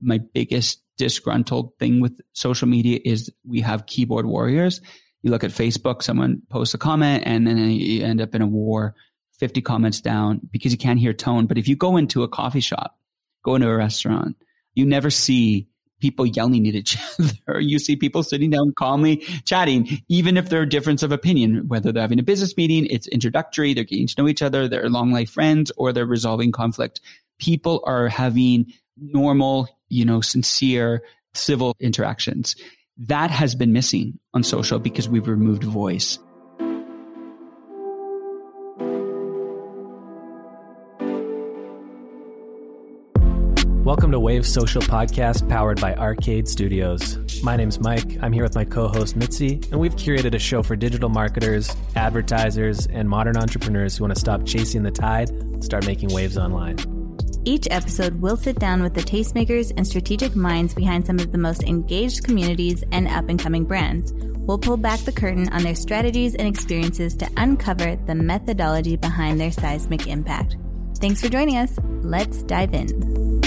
my biggest disgruntled thing with social media is we have keyboard warriors. You look at Facebook, someone posts a comment and then you end up in a war 50 comments down because you can't hear tone. But if you go into a coffee shop, go into a restaurant, you never see people yelling at each other. You see people sitting down calmly chatting, even if they're a difference of opinion, whether they're having a business meeting, it's introductory, they're getting to know each other, they're long life friends, or they're resolving conflict. People are having normal, you know, sincere civil interactions. That has been missing on social because we've removed voice. Welcome to Wave Social Podcast powered by Arcade Studios. My name's Mike. I'm here with my co host Mitzi, and we've curated a show for digital marketers, advertisers, and modern entrepreneurs who want to stop chasing the tide and start making waves online. Each episode, we'll sit down with the tastemakers and strategic minds behind some of the most engaged communities and up and coming brands. We'll pull back the curtain on their strategies and experiences to uncover the methodology behind their seismic impact. Thanks for joining us. Let's dive in.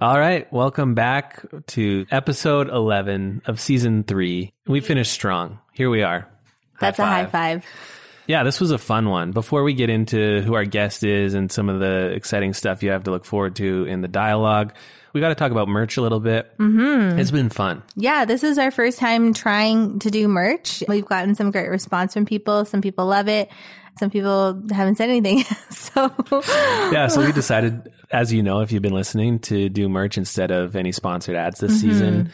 All right, welcome back to episode 11 of season three. We finished strong. Here we are. That's high a high five. Yeah, this was a fun one. Before we get into who our guest is and some of the exciting stuff you have to look forward to in the dialogue, we got to talk about merch a little bit. Mm-hmm. It's been fun. Yeah, this is our first time trying to do merch. We've gotten some great response from people. Some people love it. Some people haven't said anything. so, yeah, so we decided as you know, if you've been listening, to do merch instead of any sponsored ads this mm-hmm. season.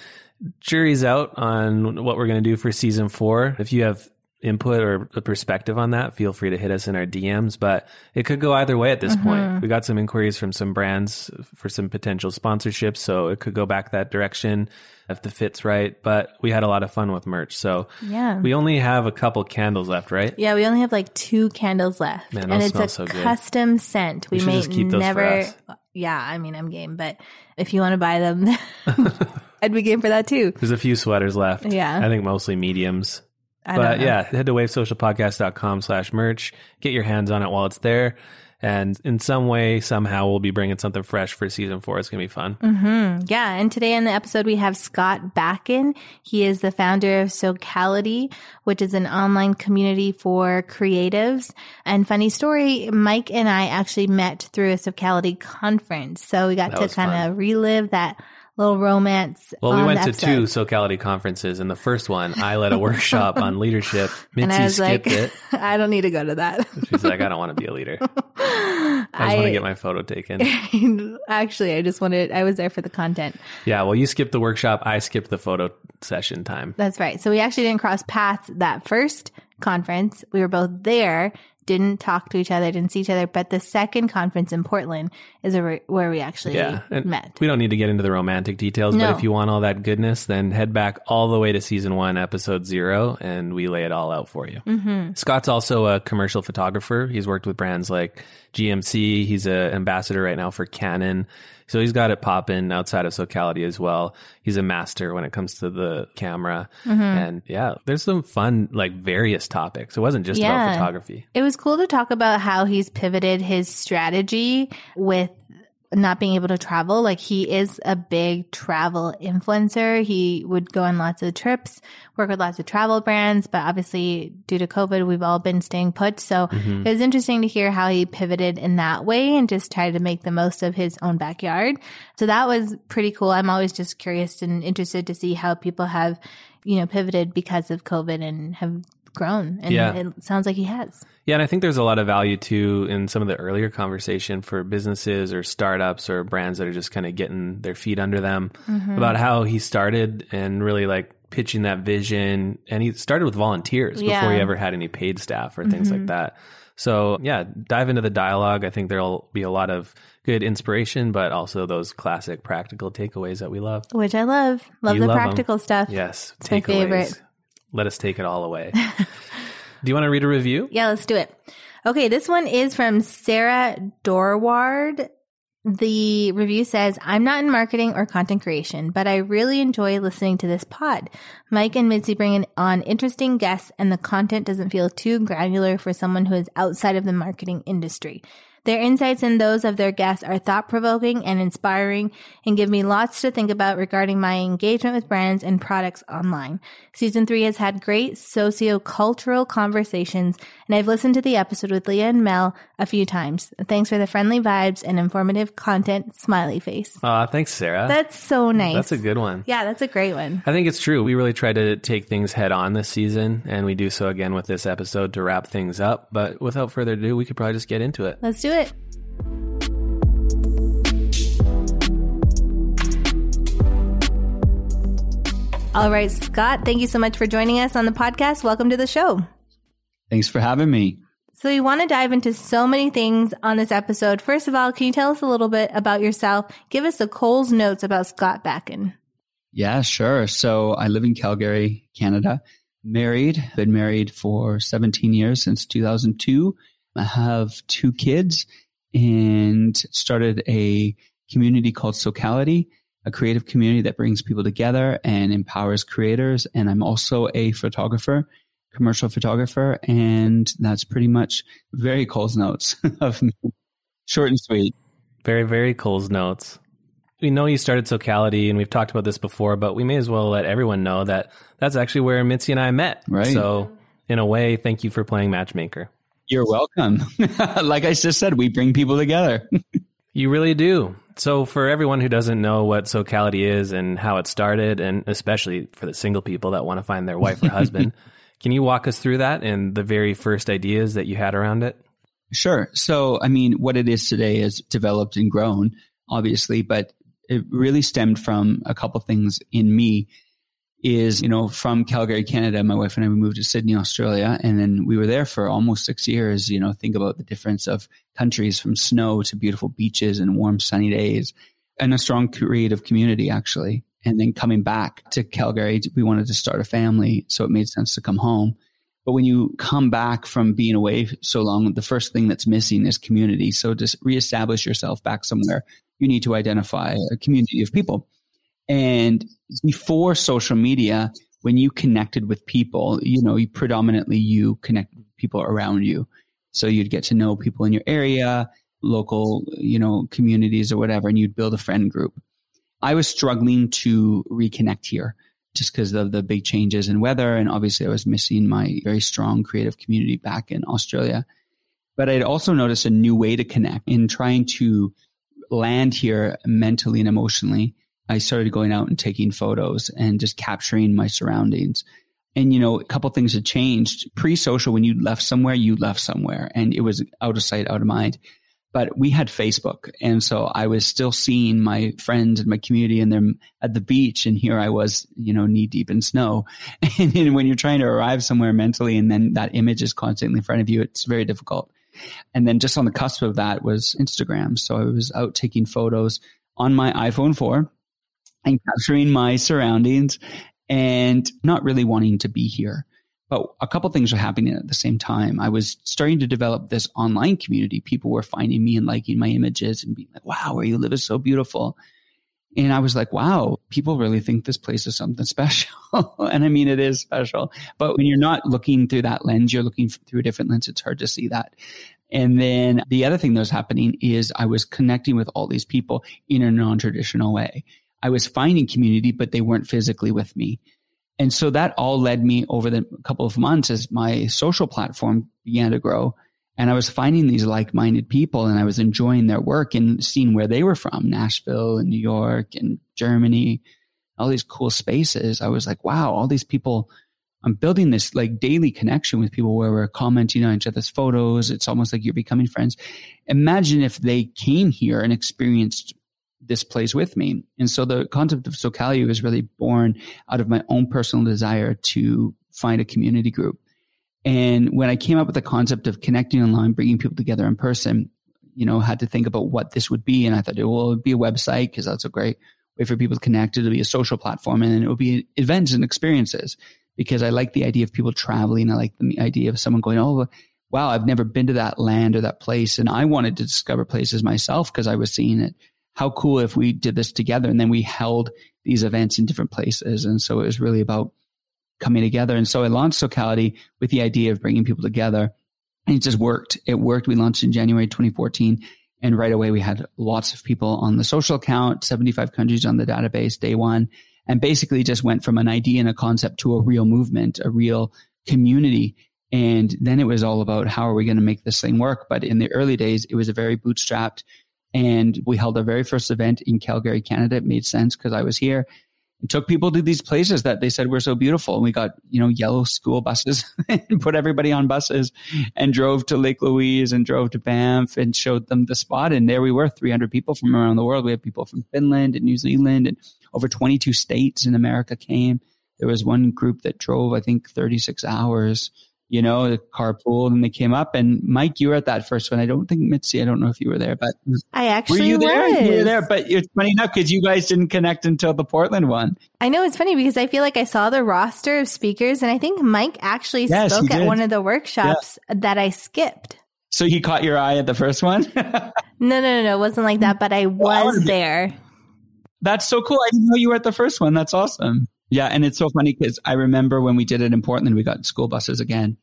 Jury's out on what we're going to do for season four. If you have input or a perspective on that, feel free to hit us in our DMs. But it could go either way at this mm-hmm. point. We got some inquiries from some brands for some potential sponsorships, so it could go back that direction if the fit's right. But we had a lot of fun with merch. So yeah, we only have a couple candles left, right? Yeah, we only have like two candles left, Man, and it's a so custom good. scent. We, we may never. Yeah, I mean, I'm game, but if you want to buy them. I'd be game for that too. There's a few sweaters left. Yeah. I think mostly mediums. I but yeah, head to wavesocialpodcast.com slash merch. Get your hands on it while it's there. And in some way, somehow, we'll be bringing something fresh for season four. It's going to be fun. Mm-hmm. Yeah. And today in the episode, we have Scott Bakken. He is the founder of Socality, which is an online community for creatives. And funny story, Mike and I actually met through a Socality conference. So we got that to kind of relive that little romance. Well, we went to two Socality conferences, and the first one I led a workshop on leadership. Mitzi and I was skipped like, it. I don't need to go to that. She's like, I don't want to be a leader. I just I, want to get my photo taken. Actually, I just wanted. I was there for the content. Yeah, well, you skipped the workshop. I skipped the photo session time. That's right. So we actually didn't cross paths that first conference. We were both there didn't talk to each other, didn't see each other. But the second conference in Portland is where we actually yeah, met. We don't need to get into the romantic details, no. but if you want all that goodness, then head back all the way to season one, episode zero, and we lay it all out for you. Mm-hmm. Scott's also a commercial photographer. He's worked with brands like GMC. He's an ambassador right now for Canon. So he's got it popping outside of Socality as well. He's a master when it comes to the camera. Mm-hmm. And yeah, there's some fun, like various topics. It wasn't just yeah. about photography. It was cool to talk about how he's pivoted his strategy with not being able to travel. Like he is a big travel influencer. He would go on lots of trips, work with lots of travel brands, but obviously due to COVID, we've all been staying put. So mm-hmm. it was interesting to hear how he pivoted in that way and just tried to make the most of his own backyard. So that was pretty cool. I'm always just curious and interested to see how people have, you know, pivoted because of COVID and have grown. And yeah. it sounds like he has. Yeah, and I think there's a lot of value too in some of the earlier conversation for businesses or startups or brands that are just kind of getting their feet under them mm-hmm. about how he started and really like pitching that vision. And he started with volunteers yeah. before he ever had any paid staff or things mm-hmm. like that. So yeah, dive into the dialogue. I think there'll be a lot of good inspiration, but also those classic practical takeaways that we love. Which I love. Love you the love practical them. stuff. Yes. It's my favorite. Let us take it all away. do you want to read a review? Yeah, let's do it. Okay, this one is from Sarah Dorward. The review says, I'm not in marketing or content creation, but I really enjoy listening to this pod. Mike and Mitzi bring in on interesting guests and the content doesn't feel too granular for someone who is outside of the marketing industry. Their insights and those of their guests are thought provoking and inspiring and give me lots to think about regarding my engagement with brands and products online. Season three has had great socio-cultural conversations and I've listened to the episode with Leah and Mel a few times. Thanks for the friendly vibes and informative content. Smiley face. Aw, thanks, Sarah. That's so nice. That's a good one. Yeah, that's a great one. I think it's true. We really try to take things head on this season, and we do so again with this episode to wrap things up. But without further ado, we could probably just get into it. Let's do it. All right, Scott, thank you so much for joining us on the podcast. Welcome to the show. Thanks for having me. So, we want to dive into so many things on this episode. First of all, can you tell us a little bit about yourself? Give us the Coles notes about Scott Bakken. Yeah, sure. So, I live in Calgary, Canada. Married, been married for 17 years since 2002. I have two kids and started a community called Socality a creative community that brings people together and empowers creators. And I'm also a photographer, commercial photographer. And that's pretty much very Coles notes of me. short and sweet. Very, very Coles notes. We know you started Socality, and we've talked about this before, but we may as well let everyone know that that's actually where Mitzi and I met. Right. So, in a way, thank you for playing matchmaker. You're welcome. like I just said, we bring people together. you really do. So, for everyone who doesn't know what Socality is and how it started, and especially for the single people that want to find their wife or husband, can you walk us through that and the very first ideas that you had around it? Sure. So, I mean, what it is today is developed and grown, obviously, but it really stemmed from a couple things in me is, you know, from Calgary, Canada, my wife and I moved to Sydney, Australia, and then we were there for almost six years. You know, think about the difference of countries from snow to beautiful beaches and warm, sunny days, and a strong creative community, actually. And then coming back to Calgary, we wanted to start a family, so it made sense to come home. But when you come back from being away so long, the first thing that's missing is community. So to reestablish yourself back somewhere, you need to identify a community of people. And before social media, when you connected with people, you know, you predominantly you connect with people around you. So you'd get to know people in your area, local, you know, communities or whatever, and you'd build a friend group. I was struggling to reconnect here just because of the big changes in weather. And obviously I was missing my very strong creative community back in Australia. But I'd also noticed a new way to connect in trying to land here mentally and emotionally I started going out and taking photos and just capturing my surroundings. And, you know, a couple things had changed. Pre social, when you left somewhere, you left somewhere and it was out of sight, out of mind. But we had Facebook. And so I was still seeing my friends and my community and them at the beach. And here I was, you know, knee deep in snow. And, when you're trying to arrive somewhere mentally and then that image is constantly in front of you, it's very difficult. And then just on the cusp of that was Instagram. So I was out taking photos on my iPhone 4 and capturing my surroundings and not really wanting to be here. But a couple things were happening at the same time. I was starting to develop this online community. People were finding me and liking my images and being like, wow, where you live is so beautiful. And I was like, wow, people really think this place is something special. and I mean, it is special. But when you're not looking through that lens, you're looking through a different lens. It's hard to see that. And then the other thing that was happening is I was connecting with all these people in a non traditional way. I was finding community, but they weren't physically with me. And so that all led me over the couple of months as my social platform began to grow. And I was finding these like minded people and I was enjoying their work and seeing where they were from Nashville and New York and Germany, all these cool spaces. I was like, wow, all these people. I'm building this like daily connection with people where we're commenting on each other's photos. It's almost like you're becoming friends. Imagine if they came here and experienced this plays with me. And so the concept of Socality was really born out of my own personal desire to find a community group. And when I came up with the concept of connecting online, bringing people together in person, you know, had to think about what this would be. And I thought, well, it would be a website because that's a great way for people to connect. It'll be a social platform and it would be events and experiences because I like the idea of people traveling. I like the idea of someone going, oh, wow, I've never been to that land or that place. And I wanted to discover places myself because I was seeing it how cool if we did this together and then we held these events in different places. And so it was really about coming together. And so I launched Socality with the idea of bringing people together And it just worked. It worked. We launched in January 2014. And right away, we had lots of people on the social account, 75 countries on the database day one, and basically just went from an idea and a concept to a real movement, a real community. And then it was all about how are we going to make this thing work? But in the early days, it was a very bootstrapped. And we held our very first event in Calgary, Canada. It made sense because I was here and took people to these places that they said were so beautiful. And we got, you know, yellow school buses and put everybody on buses and drove to Lake Louise and drove to Banff and showed them the spot. And there we were, 300 people from around the world. We had people from Finland and New Zealand and over 22 states in America came. There was one group that drove, I think, 36 hours you know, the carpool and they came up. And Mike, you were at that first one. I don't think Mitzi, I don't know if you were there, but I actually were you was. there? You were there, but it's funny enough because you guys didn't connect until the Portland one. I know it's funny because I feel like I saw the roster of speakers and I think Mike actually Yes, spoke at one of the workshops that I skipped. So he caught your eye at the first one. No, no, no, no. It wasn't like that, but I was would've there. That's so cool. I didn't know you were at the first one. That's awesome. Yeah. And it's so funny because I remember when we did it in Portland, we got school buses again.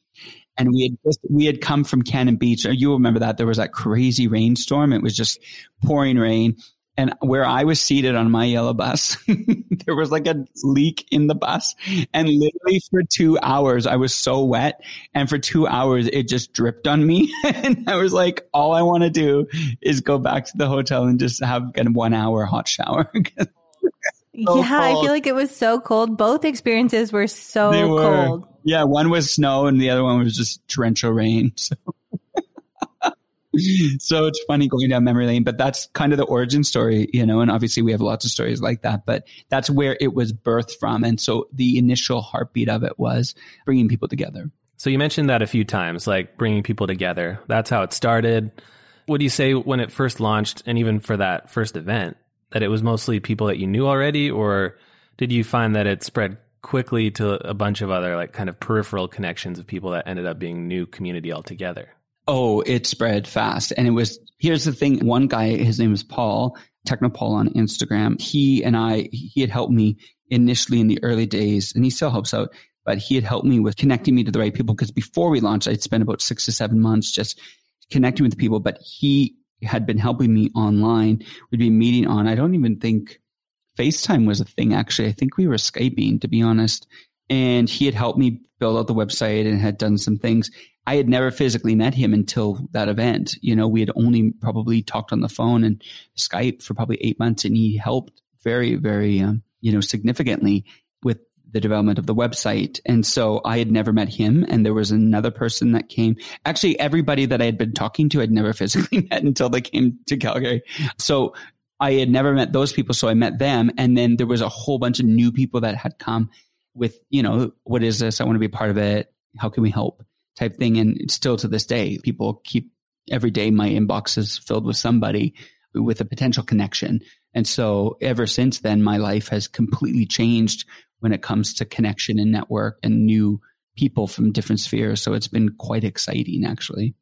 And we had just, we had come from Cannon Beach. You remember that there was that crazy rainstorm. It was just pouring rain. And where I was seated on my yellow bus, there was like a leak in the bus. And literally for two hours, I was so wet. And for two hours, it just dripped on me. and I was like, all I want to do is go back to the hotel and just have a one hour hot shower. So yeah, I feel like it was so cold. Both experiences were so They were. cold. yeah, one was snow and the other one was just torrential rain. So. so it's funny going down memory lane, but that's kind of the origin story, you know, and obviously we have lots of stories like that, but that's where it was birthed from. And so the initial heartbeat of it was bringing people together. So you mentioned that a few times, like bringing people together. That's how it started. What do you say when it first launched, and even for that first event, that it was mostly people that you knew already, or did you find that it spread quickly to a bunch of other like kind of peripheral connections of people that ended up being new community altogether? Oh, it spread fast. And it was, here's the thing. One guy, his name is Paul, Technopaul on Instagram. He and I, he had helped me initially in the early days and he still helps out, but he had helped me with connecting me to the right people. Cause before we launched, I'd spent about six to seven months just connecting with people, but he had been helping me online. We'd be meeting on, I don't even think FaceTime was a thing. Actually, I think we were Skyping to be honest. And he had helped me build out the website and had done some things. I had never physically met him until that event. You know, we had only probably talked on the phone and Skype for probably eight months, and he helped very, very, um, you know, significantly with the development of the website. And so I had never met him, and there was another person that came. Actually, everybody that I had been talking to, I'd never physically met until they came to Calgary. So I had never met those people, so I met them, and then there was a whole bunch of new people that had come with, you know, what is this? I want to be part of it. How can we help? type thing. And still to this day, people keep every day my inbox is filled with somebody with a potential connection. And so ever since then, my life has completely changed when it comes to connection and network and new people from different spheres. So it's been quite exciting, actually.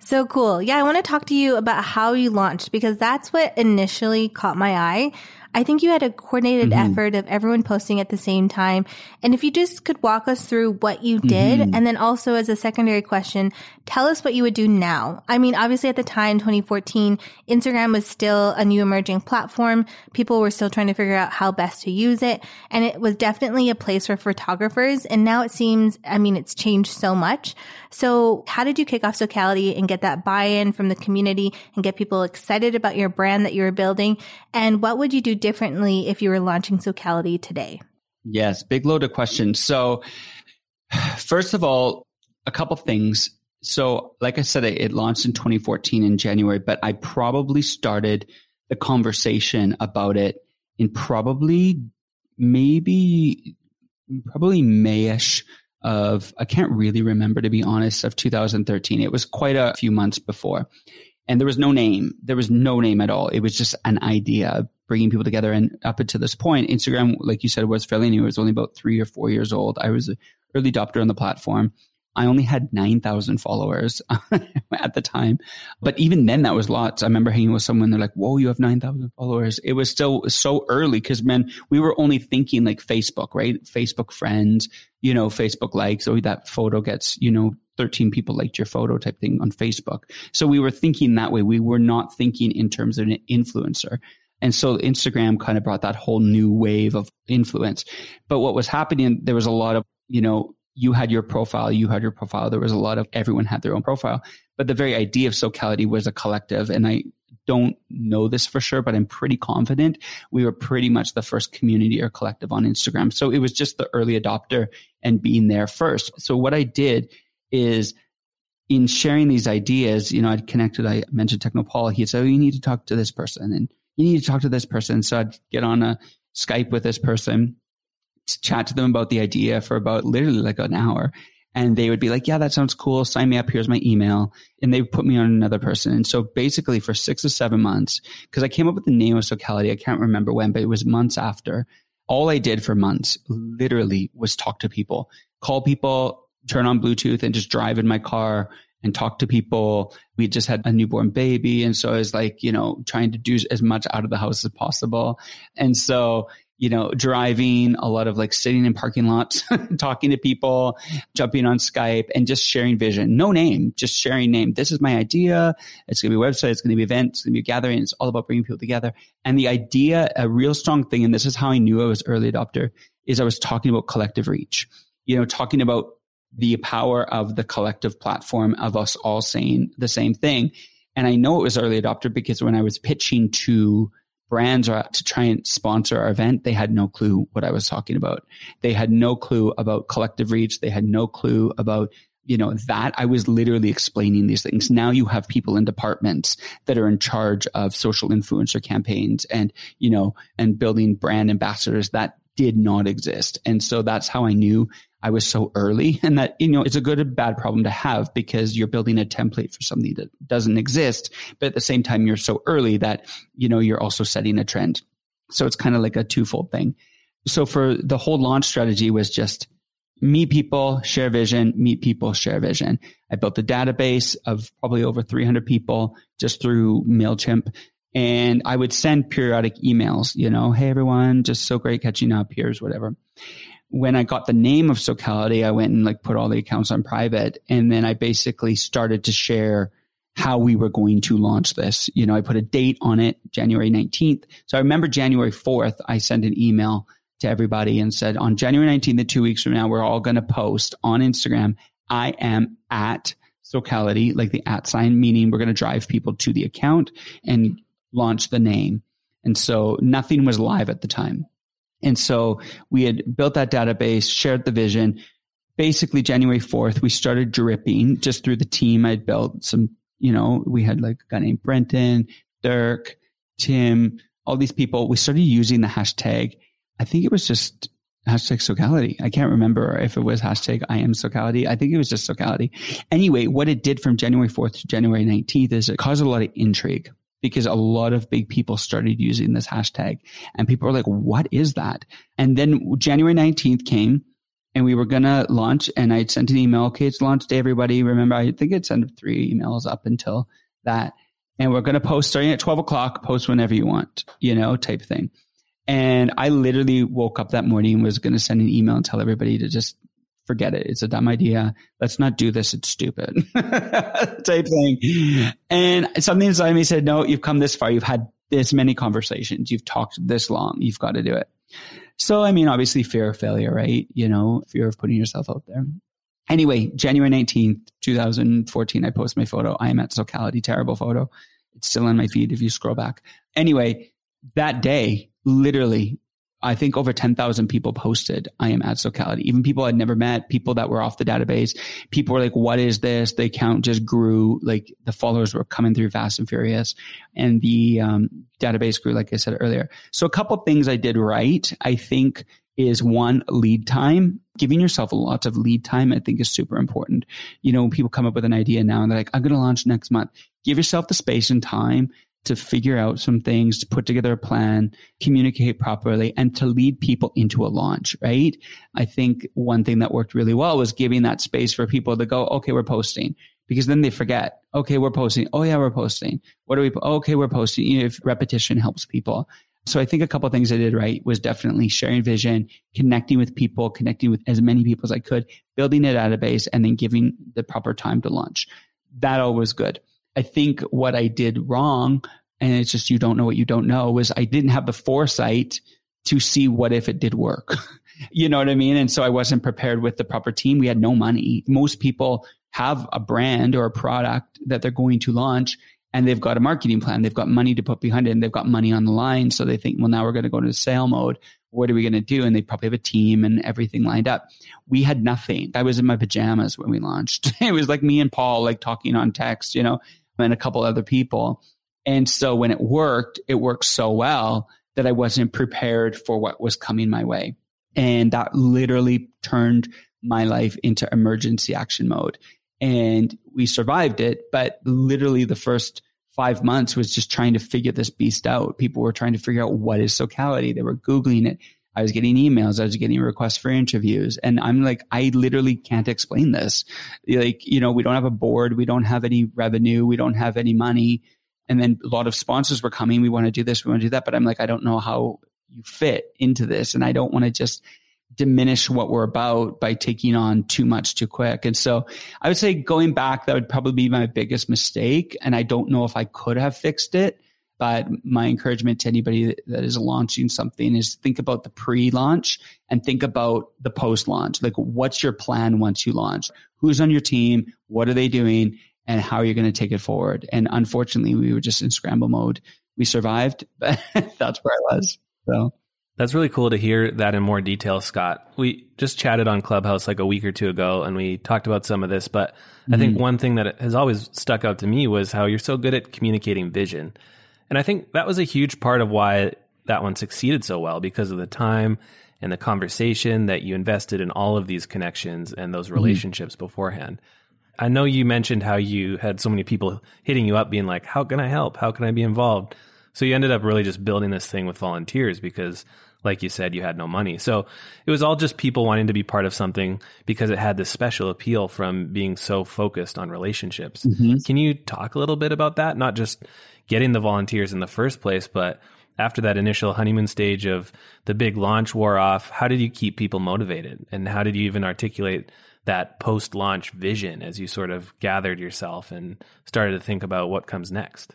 So cool. Yeah, I want to talk to you about how you launched because that's what initially caught my eye. I think you had a coordinated Mhm. effort of everyone posting at the same time. And if you just could walk us through what you did, Mhm. and then also as a secondary question, tell us what you would do now. I mean, obviously at the time, 2014, Instagram was still a new emerging platform. People were still trying to figure out how best to use it. And it was definitely a place for photographers. And now it seems, I mean, it's changed so much. So how did you kick off Socality and get that buy-in from the community and get people excited about your brand that you were building? And what would you do differently if you were launching Socality today? Yes, big load of questions. So, first of all, a couple things. So, like I said, it, it launched in 2014 in January, but I probably started the conversation about it in probably maybe probably Mayish of I can't really remember to be honest of 2013. It was quite a few months before. And there was no name. There was no name at all. It was just an idea bringing people together. And up until this point, Instagram, like you said, was fairly new. It was only about three or four years old. I was an early adopter on the platform. I only had 9,000 followers at the time. But even then, that was lots. I remember hanging with someone, they're like, whoa, you have 9,000 followers. It was still so early because, man, we were only thinking like Facebook, right? Facebook friends, you know, Facebook likes, oh, that photo gets, you know, 13 people liked your photo type thing on Facebook. So we were thinking that way. We were not thinking in terms of an influencer. And so Instagram kind of brought that whole new wave of influence. But what was happening, there was a lot of, you know, you had your profile, you had your profile. There was a lot of everyone had their own profile. But the very idea of Socality was a collective. And I don't know this for sure, but I'm pretty confident we were pretty much the first community or collective on Instagram. So it was just the early adopter and being there first. So what I did is in sharing these ideas, you know, I'd connected, I mentioned Technopaul. He said, oh, you need to talk to this person and you need to talk to this person. So I'd get on a Skype with this person chat to them about the idea for about literally like an hour. And they would be like, yeah, that sounds cool. Sign me up. Here's my email. And they put me on another person. And so basically for six or seven months, because I came up with the name of Socality, I can't remember when, but it was months after. All I did for months literally was talk to people, call people, turn on Bluetooth and just drive in my car and talk to people. We just had a newborn baby. And so I was like, you know, trying to do as much out of the house as possible. And so you know, driving, a lot of like sitting in parking lots, talking to people, jumping on Skype and just sharing vision. No name, just sharing name. This is my idea. It's going to be a website. It's going to be events. It's going to be a gathering. It's all about bringing people together. And the idea, a real strong thing, and this is how I knew I was early adopter, is I was talking about collective reach, you know, talking about the power of the collective platform of us all saying the same thing. And I know it was early adopter because when I was pitching to brands are to try and sponsor our event, they had no clue what I was talking about. They had no clue about collective reach. They had no clue about you know that i was literally explaining these things now you have people in departments that are in charge of social influencer campaigns and you know and building brand ambassadors that did not exist and so that's how i knew I was so early and that, you know, it's a good and bad problem to have because you're building a template for something that doesn't exist. But at the same time, you're so early that, you know, you're also setting a trend. So it's kind of like a twofold thing. So for the whole launch strategy was just meet people, share vision, meet people, share vision. I built a database of probably over 300 people just through MailChimp. And I would send periodic emails, you know, hey everyone, just so great catching up. Here's whatever when I got the name of Socality, I went and like put all the accounts on private. And then I basically started to share how we were going to launch this. You know, I put a date on it, January 19th. So I remember January 4th, I sent an email to everybody and said, on January 19th, the two weeks from now, we're all going to post on Instagram. I am at Socality, like the at sign, meaning we're going to drive people to the account and launch the name. And so nothing was live at the time. And so we had built that database, shared the vision. Basically, January 4th, we started dripping just through the team I'd built. Some, you know, we had like a guy named Brenton, Dirk, Tim, all these people. We started using the hashtag. I think it was just hashtag Socality. I can't remember if it was hashtag I am Socality. I think it was just Socality. Anyway, what it did from January 4th to January 19th is it caused a lot of intrigue because a lot of big people started using this hashtag and people were like, what is that? And then January 19th came and we were going to launch and I'd sent an email. Okay, it's launched to everybody. Remember, I think I'd sent three emails up until that. And we're going to post starting at 12 o'clock, post whenever you want, you know, type thing. And I literally woke up that morning and was going to send an email and tell everybody to just forget it. It's a dumb idea. Let's not do this. It's stupid type thing. And something inside me said, no, you've come this far. You've had this many conversations. You've talked this long. You've got to do it. So, I mean, obviously fear of failure, right? You know, fear of putting yourself out there. Anyway, January 19th, 2014, I post my photo. I am at Socality, terrible photo. It's still on my feed if you scroll back. Anyway, that day, literally I think over 10,000 people posted, I am at Socality. Even people I'd never met, people that were off the database. People were like, what is this? The account just grew. Like the followers were coming through fast and furious. And the um, database grew, like I said earlier. So a couple things I did right, I think is one lead time. Giving yourself lots of lead time, I think is super important. You know, when people come up with an idea now and they're like, I'm going to launch next month, give yourself the space and time to figure out some things, to put together a plan, communicate properly, and to lead people into a launch, right? I think one thing that worked really well was giving that space for people to go, okay, we're posting. Because then they forget, okay, we're posting. Oh yeah, we're posting. What are we? Okay, we're posting. You know, if repetition helps people. So I think a couple things I did right was definitely sharing vision, connecting with people, connecting with as many people as I could, building a database, and then giving the proper time to launch. That all was good. I think what I did wrong, and it's just you don't know what you don't know, was I didn't have the foresight to see what if it did work. you know what I mean? And so I wasn't prepared with the proper team. We had no money. Most people have a brand or a product that they're going to launch and they've got a marketing plan. They've got money to put behind it and they've got money on the line. So they think, well, now we're going to go into sale mode. What are we going to do? And they probably have a team and everything lined up. We had nothing. I was in my pajamas when we launched. it was like me and Paul, like talking on text, you know, and a couple other people. And so when it worked, it worked so well that I wasn't prepared for what was coming my way. And that literally turned my life into emergency action mode. And we survived it. But literally the first five months was just trying to figure this beast out. People were trying to figure out what is Socality. They were Googling it. I was getting emails. I was getting requests for interviews. And I'm like, I literally can't explain this. Like, you know, we don't have a board. We don't have any revenue. We don't have any money. And then a lot of sponsors were coming. We want to do this. We want to do that. But I'm like, I don't know how you fit into this. And I don't want to just diminish what we're about by taking on too much too quick. And so I would say going back, that would probably be my biggest mistake. And I don't know if I could have fixed it. But my encouragement to anybody that is launching something is think about the pre-launch and think about the post-launch. Like, what's your plan once you launch? Who's on your team? What are they doing? And how you're you going to take it forward? And unfortunately, we were just in scramble mode. We survived, but that's where I was. So. That's really cool to hear that in more detail, Scott. We just chatted on Clubhouse like a week or two ago and we talked about some of this, but mm-hmm. I think mm-hmm. one thing that has always stuck out to me was how you're so good at communicating vision. And I think that was a huge part of why that one succeeded so well because of the time and the conversation that you invested in all of these connections and those mm-hmm. relationships mm-hmm. beforehand. I know you mentioned how you had so many people hitting you up being like, how can I help? How can I be involved? So you ended up really just building this thing with volunteers because like you said, you had no money. So it was all just people wanting to be part of something because it had this special appeal from being so focused on relationships. Mm-hmm. Can you talk a little bit about that? Not just getting the volunteers in the first place, but after that initial honeymoon stage of the big launch wore off, how did you keep people motivated? And how did you even articulate that post launch vision as you sort of gathered yourself and started to think about what comes next?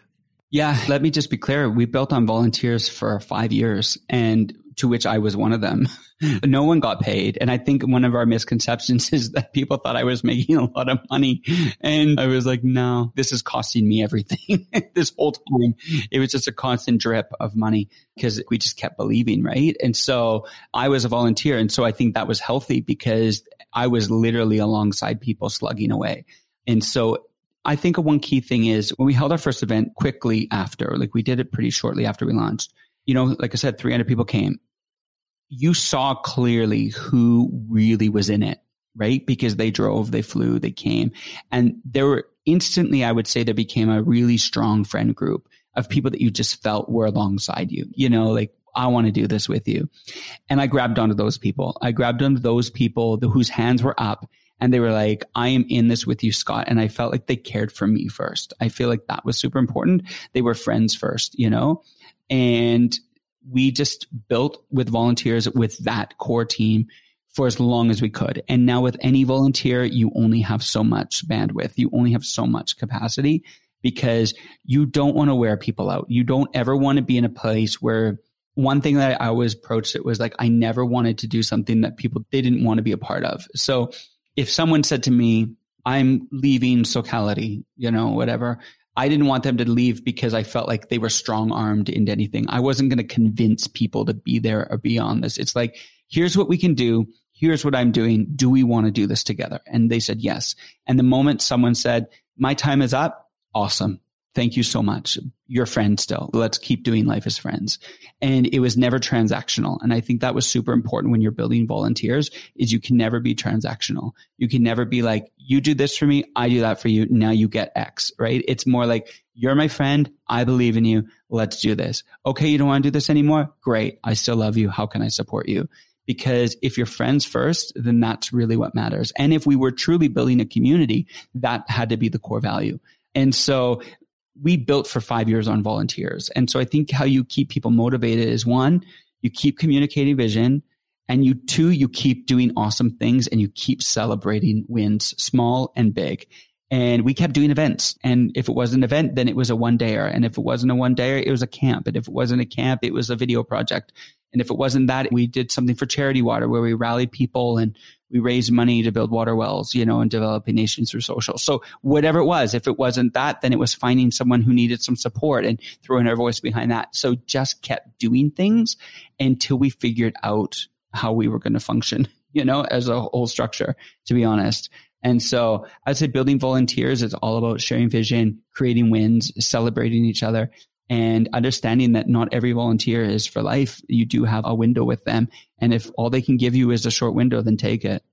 Yeah, let me just be clear. We built on volunteers for five years and to which I was one of them. no one got paid. And I think one of our misconceptions is that people thought I was making a lot of money. And I was like, no, this is costing me everything. this whole time, it was just a constant drip of money because we just kept believing, right? And so I was a volunteer. And so I think that was healthy because I was literally alongside people slugging away. And so I think one key thing is when we held our first event quickly after, like we did it pretty shortly after we launched, you know, like I said, 300 people came. You saw clearly who really was in it, right? Because they drove, they flew, they came. And there were instantly, I would say there became a really strong friend group of people that you just felt were alongside you, you know, like, I want to do this with you. And I grabbed onto those people. I grabbed onto those people whose hands were up and they were like, I am in this with you, Scott. And I felt like they cared for me first. I feel like that was super important. They were friends first, you know? And we just built with volunteers with that core team for as long as we could. And now with any volunteer, you only have so much bandwidth. You only have so much capacity because you don't want to wear people out. You don't ever want to be in a place where one thing that I always approached it was like, I never wanted to do something that people, they didn't want to be a part of. So if someone said to me, I'm leaving Socality, you know, whatever, I didn't want them to leave because I felt like they were strong armed into anything. I wasn't going to convince people to be there or be on this. It's like, here's what we can do. Here's what I'm doing. Do we want to do this together? And they said yes. And the moment someone said, my time is up, awesome. Thank you so much. You're friends still. Let's keep doing life as friends. And it was never transactional. And I think that was super important when you're building volunteers is you can never be transactional. You can never be like, you do this for me. I do that for you. Now you get X, right? It's more like you're my friend. I believe in you. Let's do this. Okay. You don't want to do this anymore. Great. I still love you. How can I support you? Because if you're friends first, then that's really what matters. And if we were truly building a community, that had to be the core value. And so we built for five years on volunteers. And so I think how you keep people motivated is one, you keep communicating vision and you two, you keep doing awesome things and you keep celebrating wins, small and big. And we kept doing events. And if it was an event, then it was a one dayer. And if it wasn't a one dayer, it was a camp. And if it wasn't a camp, it was a video project. And if it wasn't that, we did something for charity water where we rallied people and we raised money to build water wells, you know, and developing nations through social. So whatever it was, if it wasn't that, then it was finding someone who needed some support and throwing our voice behind that. So just kept doing things until we figured out how we were going to function, you know, as a whole structure, to be honest. And so I'd say building volunteers is all about sharing vision, creating wins, celebrating each other, and understanding that not every volunteer is for life. You do have a window with them. And if all they can give you is a short window, then take it.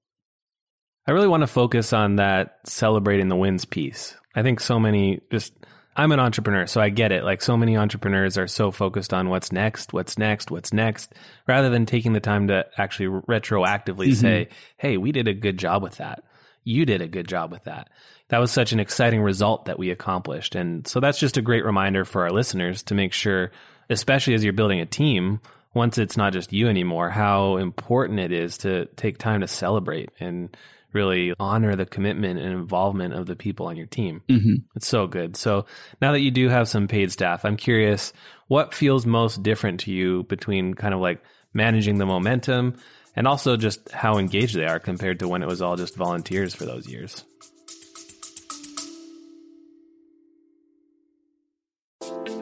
I really want to focus on that celebrating the wins piece. I think so many just I'm an entrepreneur, so I get it. Like so many entrepreneurs are so focused on what's next, what's next, what's next, rather than taking the time to actually retroactively mm-hmm. say, "Hey, we did a good job with that. You did a good job with that." That was such an exciting result that we accomplished. And so that's just a great reminder for our listeners to make sure, especially as you're building a team, once it's not just you anymore, how important it is to take time to celebrate and really honor the commitment and involvement of the people on your team. Mm-hmm. It's so good. So now that you do have some paid staff, I'm curious what feels most different to you between kind of like managing the momentum and also just how engaged they are compared to when it was all just volunteers for those years.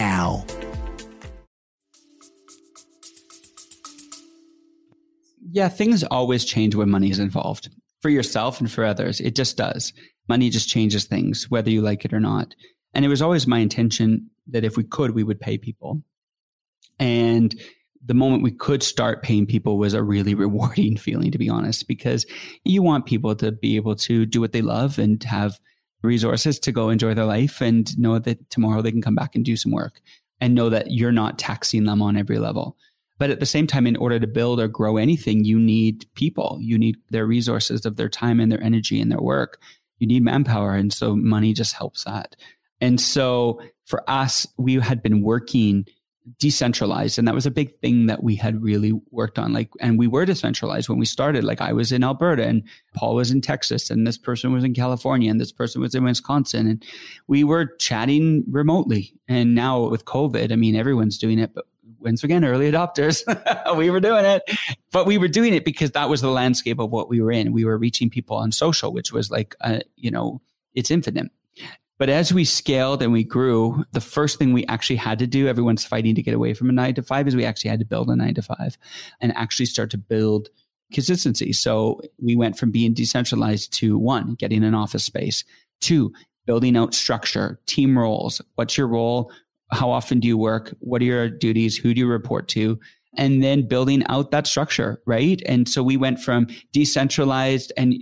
now. Yeah, things always change when money is involved for yourself and for others. It just does. Money just changes things, whether you like it or not. And it was always my intention that if we could, we would pay people. And the moment we could start paying people was a really rewarding feeling, to be honest, because you want people to be able to do what they love and have resources to go enjoy their life and know that tomorrow they can come back and do some work and know that you're not taxing them on every level. But at the same time, in order to build or grow anything, you need people. You need their resources of their time and their energy and their work. You need manpower. And so money just helps that. And so for us, we had been working decentralized and that was a big thing that we had really worked on like and we were decentralized when we started. Like i was in alberta and paul was in texas and this person was in california and this person was in wisconsin and we were chatting remotely. And now with covid i mean everyone's doing it but once again early adopters we were doing it. But we were doing it because that was the landscape of what we were in. We were reaching people on social which was like uh, you know it's infinite but as we scaled and we grew, the first thing we actually had to do, everyone's fighting to get away from a nine to five, is we actually had to build a nine to five and actually start to build consistency. So we went from being decentralized to one, getting an office space, two, building out structure, team roles. What's your role? How often do you work? What are your duties? Who do you report to? And then building out that structure, right? And so we went from decentralized and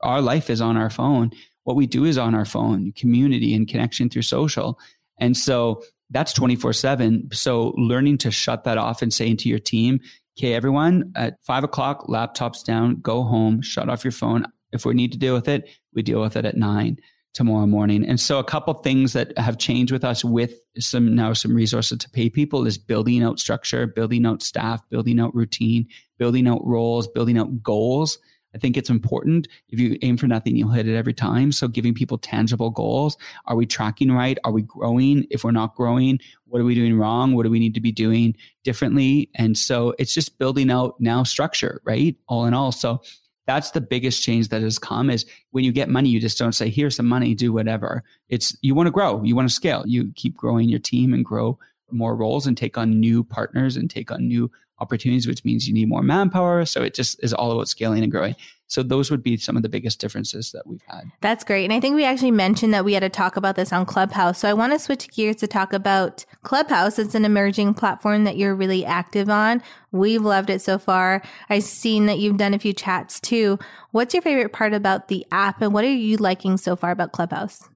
our life is on our phone what we do is on our phone, community and connection through social. And so that's 24 7. So learning to shut that off and saying to your team, okay, everyone at five o'clock, laptops down, go home, shut off your phone. If we need to deal with it, we deal with it at nine tomorrow morning. And so a couple things that have changed with us with some now some resources to pay people is building out structure, building out staff, building out routine, building out roles, building out goals I think it's important. If you aim for nothing, you'll hit it every time. So giving people tangible goals. Are we tracking right? Are we growing? If we're not growing, what are we doing wrong? What do we need to be doing differently? And so it's just building out now structure, right? All in all. So That's the biggest change that has come is when you get money, you just don't say, here's some money, do whatever. It's you want to grow, you want to scale, you keep growing your team and grow more roles and take on new partners and take on new opportunities, which means you need more manpower. So it just is all about scaling and growing. So those would be some of the biggest differences that we've had. That's great. And I think we actually mentioned that we had to talk about this on Clubhouse. So I want to switch gears to talk about Clubhouse. It's an emerging platform that you're really active on. We've loved it so far. I've seen that you've done a few chats too. What's your favorite part about the app and what are you liking so far about Clubhouse?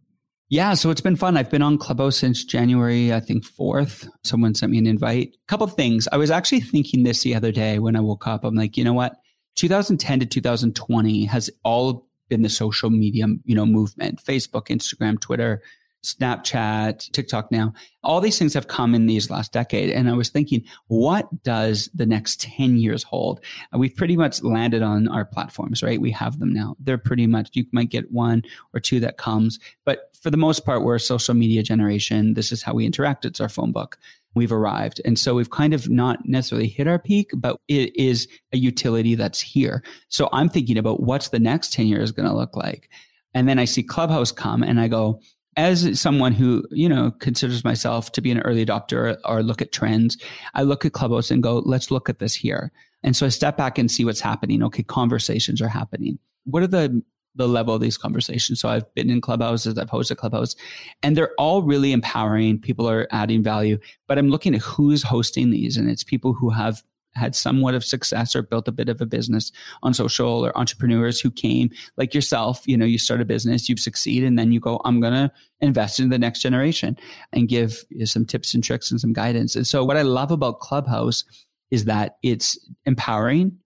Yeah, so it's been fun. I've been on Clubhouse since January, I think 4th. Someone sent me an invite. A couple of things. I was actually thinking this the other day when I woke up. I'm like, you know what? 2010 to 2020 has all been the social media, you know, movement, Facebook, Instagram, Twitter, Snapchat, TikTok now. All these things have come in these last decade. And I was thinking, what does the next 10 years hold? we've pretty much landed on our platforms, right? We have them now. They're pretty much, you might get one or two that comes, but for the most part, we're a social media generation. This is how we interact. It's our phone book we've arrived. And so we've kind of not necessarily hit our peak, but it is a utility that's here. So I'm thinking about what's the next 10 years going to look like. And then I see Clubhouse come and I go, as someone who, you know, considers myself to be an early adopter or look at trends, I look at Clubhouse and go, let's look at this here. And so I step back and see what's happening. Okay, conversations are happening. What are the the level of these conversations. So I've been in clubhouses, I've hosted clubhouses, and they're all really empowering. People are adding value, but I'm looking at who's hosting these, and it's people who have had somewhat of success or built a bit of a business on social or entrepreneurs who came like yourself you know you start a business you've succeeded and then you go i'm going to invest in the next generation and give you some tips and tricks and some guidance and so what i love about clubhouse is that it's empowering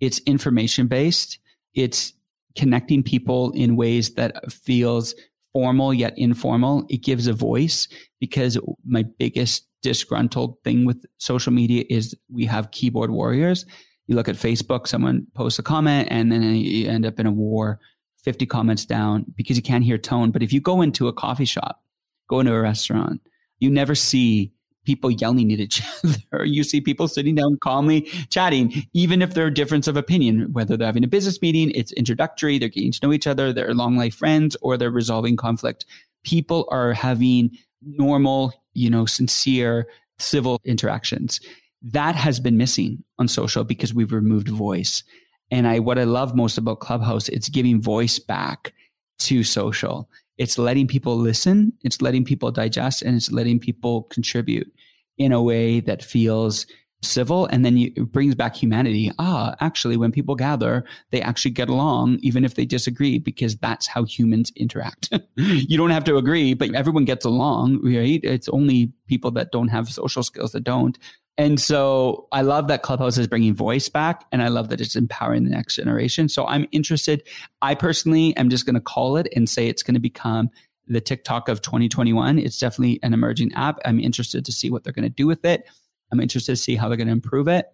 it's information based it's connecting people in ways that feels formal yet informal. It gives a voice because my biggest disgruntled thing with social media is we have keyboard warriors. You look at Facebook, someone posts a comment and then you end up in a war 50 comments down because you can't hear tone. But if you go into a coffee shop, go into a restaurant, you never see people yelling at each other. You see people sitting down calmly chatting, even if they're a difference of opinion, whether they're having a business meeting, it's introductory, they're getting to know each other, they're long life friends, or they're resolving conflict. People are having normal, you know, sincere civil interactions. That has been missing on social because we've removed voice. And I what I love most about Clubhouse, it's giving voice back to social it's letting people listen, it's letting people digest, and it's letting people contribute in a way that feels civil and then you, it brings back humanity ah actually when people gather they actually get along even if they disagree because that's how humans interact you don't have to agree but everyone gets along right it's only people that don't have social skills that don't and so I love that Clubhouse is bringing voice back and I love that it's empowering the next generation. So I'm interested. I personally am just going to call it and say it's going to become the TikTok of 2021. It's definitely an emerging app. I'm interested to see what they're going to do with it. I'm interested to see how they're going to improve it.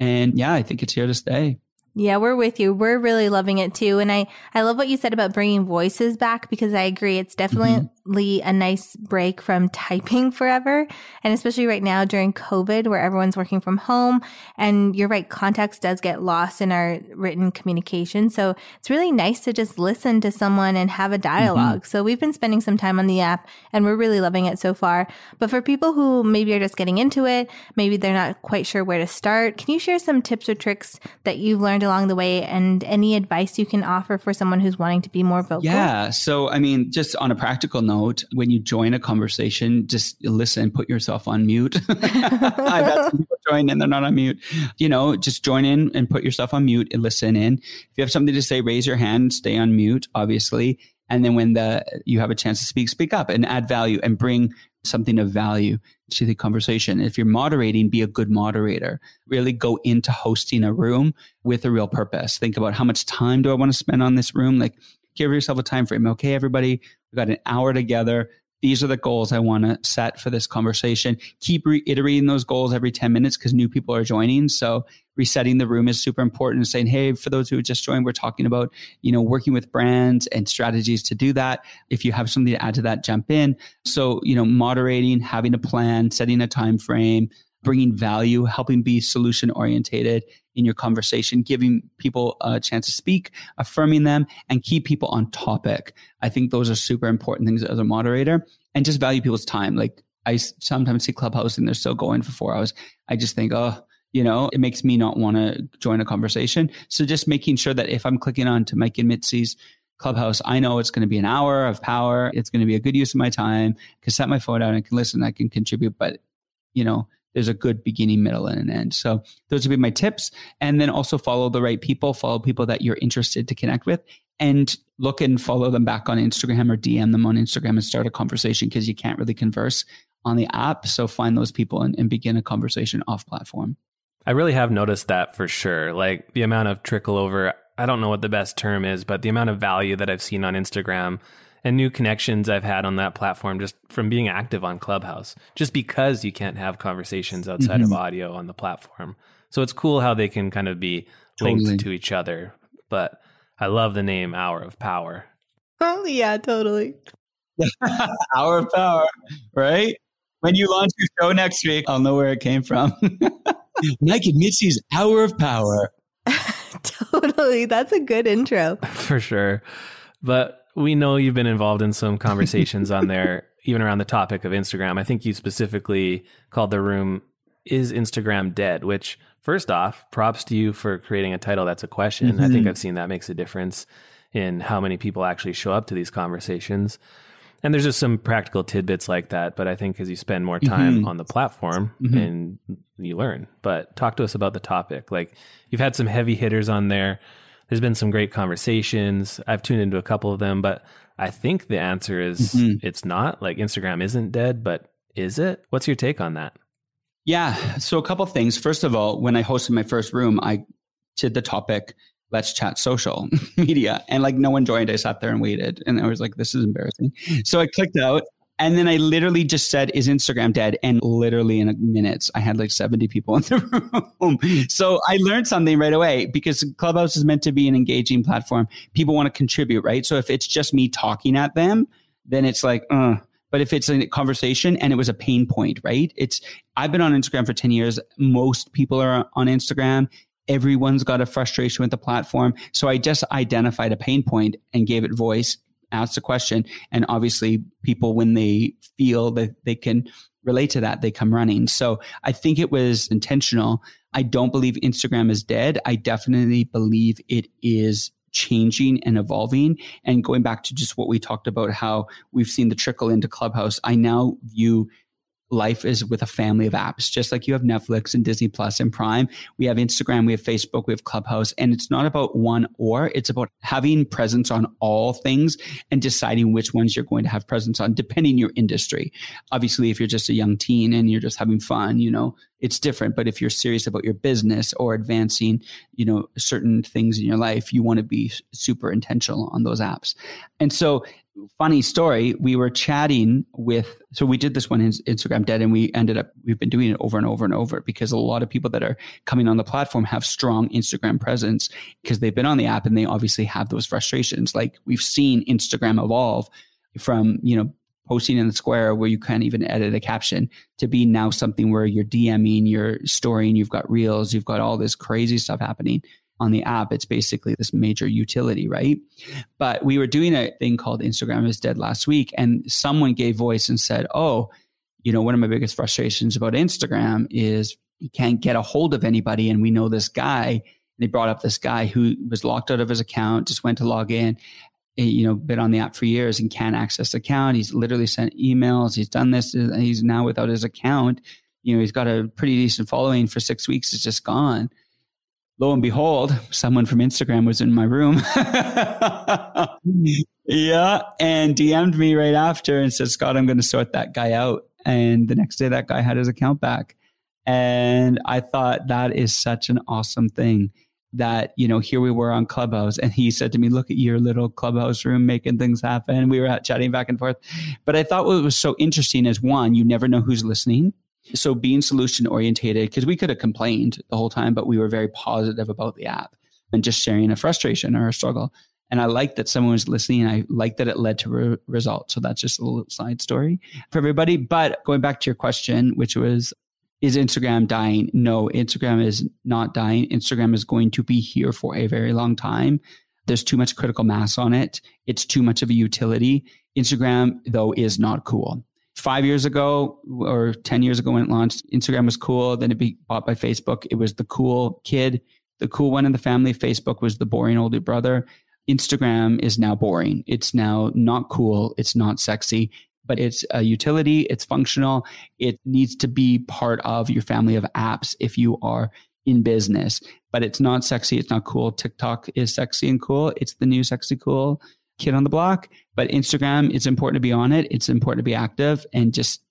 And yeah, I think it's here to stay. Yeah, we're with you. We're really loving it too. And I, I love what you said about bringing voices back because I agree. It's definitely mm-hmm a nice break from typing forever. And especially right now during COVID where everyone's working from home. And you're right, context does get lost in our written communication. So it's really nice to just listen to someone and have a dialog mm-hmm. So we've been spending some time on the app and we're really loving it so far. But for people who maybe are just getting into it, maybe they're not quite sure where to start, can you share some tips or tricks that you've learned along the way and any advice you can offer for someone who's wanting to be more vocal? Yeah. So, I mean, just on a practical note, note when you join a conversation, just listen, put yourself on mute. I've had some people join and they're not on mute. You know, just join in and put yourself on mute and listen in. If you have something to say, raise your hand, stay on mute, obviously. And then when the you have a chance to speak, speak up and add value and bring something of value to the conversation. If you're moderating, be a good moderator. Really go into hosting a room with a real purpose. Think about how much time do I want to spend on this room? Like give yourself a time frame. Okay, everybody, we've got an hour together. These are the goals I want to set for this conversation. Keep reiterating those goals every 10 minutes because new people are joining. So resetting the room is super important saying, Hey, for those who just joined, we're talking about, you know, working with brands and strategies to do that. If you have something to add to that, jump in. So, you know, moderating, having a plan, setting a time frame, bringing value, helping be solution orientated in your conversation, giving people a chance to speak, affirming them, and keep people on topic. I think those are super important things as a moderator and just value people's time. Like I sometimes see Clubhouse and they're still going for four hours. I just think, oh, you know, it makes me not want to join a conversation. So just making sure that if I'm clicking on to Mike and Mitzi's Clubhouse, I know it's going to be an hour of power. It's going to be a good use of my time. I can set my phone down. I can listen. I can contribute. But, you know, there's a good beginning, middle, and an end. So those would be my tips. And then also follow the right people, follow people that you're interested to connect with, and look and follow them back on Instagram or DM them on Instagram and start a conversation because you can't really converse on the app. So find those people and, and begin a conversation off platform. I really have noticed that for sure. Like the amount of trickle over, I don't know what the best term is, but the amount of value that I've seen on Instagram and new connections I've had on that platform just from being active on Clubhouse, just because you can't have conversations outside mm-hmm. of audio on the platform. So it's cool how they can kind of be linked totally. to each other. But I love the name Hour of Power. Oh, yeah, totally. Hour of Power, right? When you launch your show next week, I'll know where it came from. Mike and Mitzi's Hour of Power. totally. That's a good intro. For sure. But we know you've been involved in some conversations on there, even around the topic of Instagram. I think you specifically called the room Is Instagram Dead? Which, first off, props to you for creating a title that's a question. Mm-hmm. I think mm-hmm. I've seen that makes a difference in how many people actually show up to these conversations. And there's just some practical tidbits like that. But I think as you spend more time mm-hmm. on the platform mm-hmm. and you learn. But talk to us about the topic. Like you've had some heavy hitters on there. There's been some great conversations. I've tuned into a couple of them, but I think the answer is mm-hmm. it's not. Like Instagram isn't dead, but is it? What's your take on that? Yeah. So a couple things. First of all, when I hosted my first room, I did the topic let's chat social media. And like no one joined. I sat there and waited. And I was like, this is embarrassing. So I clicked out. And then I literally just said, is Instagram dead? And literally in minutes, I had like 70 people in the room. So I learned something right away because Clubhouse is meant to be an engaging platform. People want to contribute, right? So if it's just me talking at them, then it's like, uh, but if it's a conversation and it was a pain point, right? It's, I've been on Instagram for 10 years. Most people are on Instagram. Everyone's got a frustration with the platform. So I just identified a pain point and gave it voice, asked a question. And obviously, people, when they feel that they can relate to that, they come running. So I think it was intentional. I don't believe Instagram is dead. I definitely believe it is changing and evolving. And going back to just what we talked about, how we've seen the trickle into Clubhouse, I now view life is with a family of apps, just like you have Netflix and Disney Plus and Prime. We have Instagram, we have Facebook, we have Clubhouse, and it's not about one or, it's about having presence on all things and deciding which ones you're going to have presence on, depending your industry. Obviously, if you're just a young teen and you're just having fun, you know, it's different. But if you're serious about your business or advancing, you know, certain things in your life, you want to be super intentional on those apps. And so funny story. We were chatting with, so we did this one in Instagram Dead, and we ended up, we've been doing it over and over and over because a lot of people that are coming on the platform have strong Instagram presence because they've been on the app and they obviously have those frustrations. Like we've seen Instagram evolve from, you know, posting in the square where you can't even edit a caption to be now something where you're DMing, you're storing, you've got reels, you've got all this crazy stuff happening on the app, it's basically this major utility, right? But we were doing a thing called Instagram is dead last week, and someone gave voice and said, Oh, you know, one of my biggest frustrations about Instagram is you can't get a hold of anybody. And we know this guy, and they brought up this guy who was locked out of his account, just went to log in, eh, you know, been on the app for years and can't access the account. He's literally sent emails. He's done this. And he's now without his account. You know, he's got a pretty decent following for six weeks. It's just gone lo and behold, someone from Instagram was in my room. yeah. And DM'd me right after and said, Scott, I'm going to sort that guy out. And the next day, that guy had his account back. And I thought that is such an awesome thing that, you know, here we were on Clubhouse and he said to me, look at your little Clubhouse room making things happen. We were chatting back and forth. But I thought what was so interesting is one, you never know who's listening. So being solution orientated, because we could have complained the whole time, but we were very positive about the app and just sharing a frustration or a struggle. And I like that someone was listening. I like that it led to re- results. So that's just a little side story for everybody. But going back to your question, which was Is Instagram dying? No, Instagram is not dying. Instagram is going to be here for a very long time. There's too much critical mass on it. It's too much of a utility. Instagram, though, is not cool. Five years ago or 10 years ago when it launched, Instagram was cool. Then it be bought by Facebook. It was the cool kid, the cool one in the family. Facebook was the boring older brother. Instagram is now boring. It's now not cool. It's not sexy but it's a utility, it's functional, it needs to be part of your family of apps if you are in business. But it's not sexy, it's not cool. TikTok is sexy and cool. It's the new sexy cool kid on the block. But Instagram, it's important to be on it. It's important to be active and just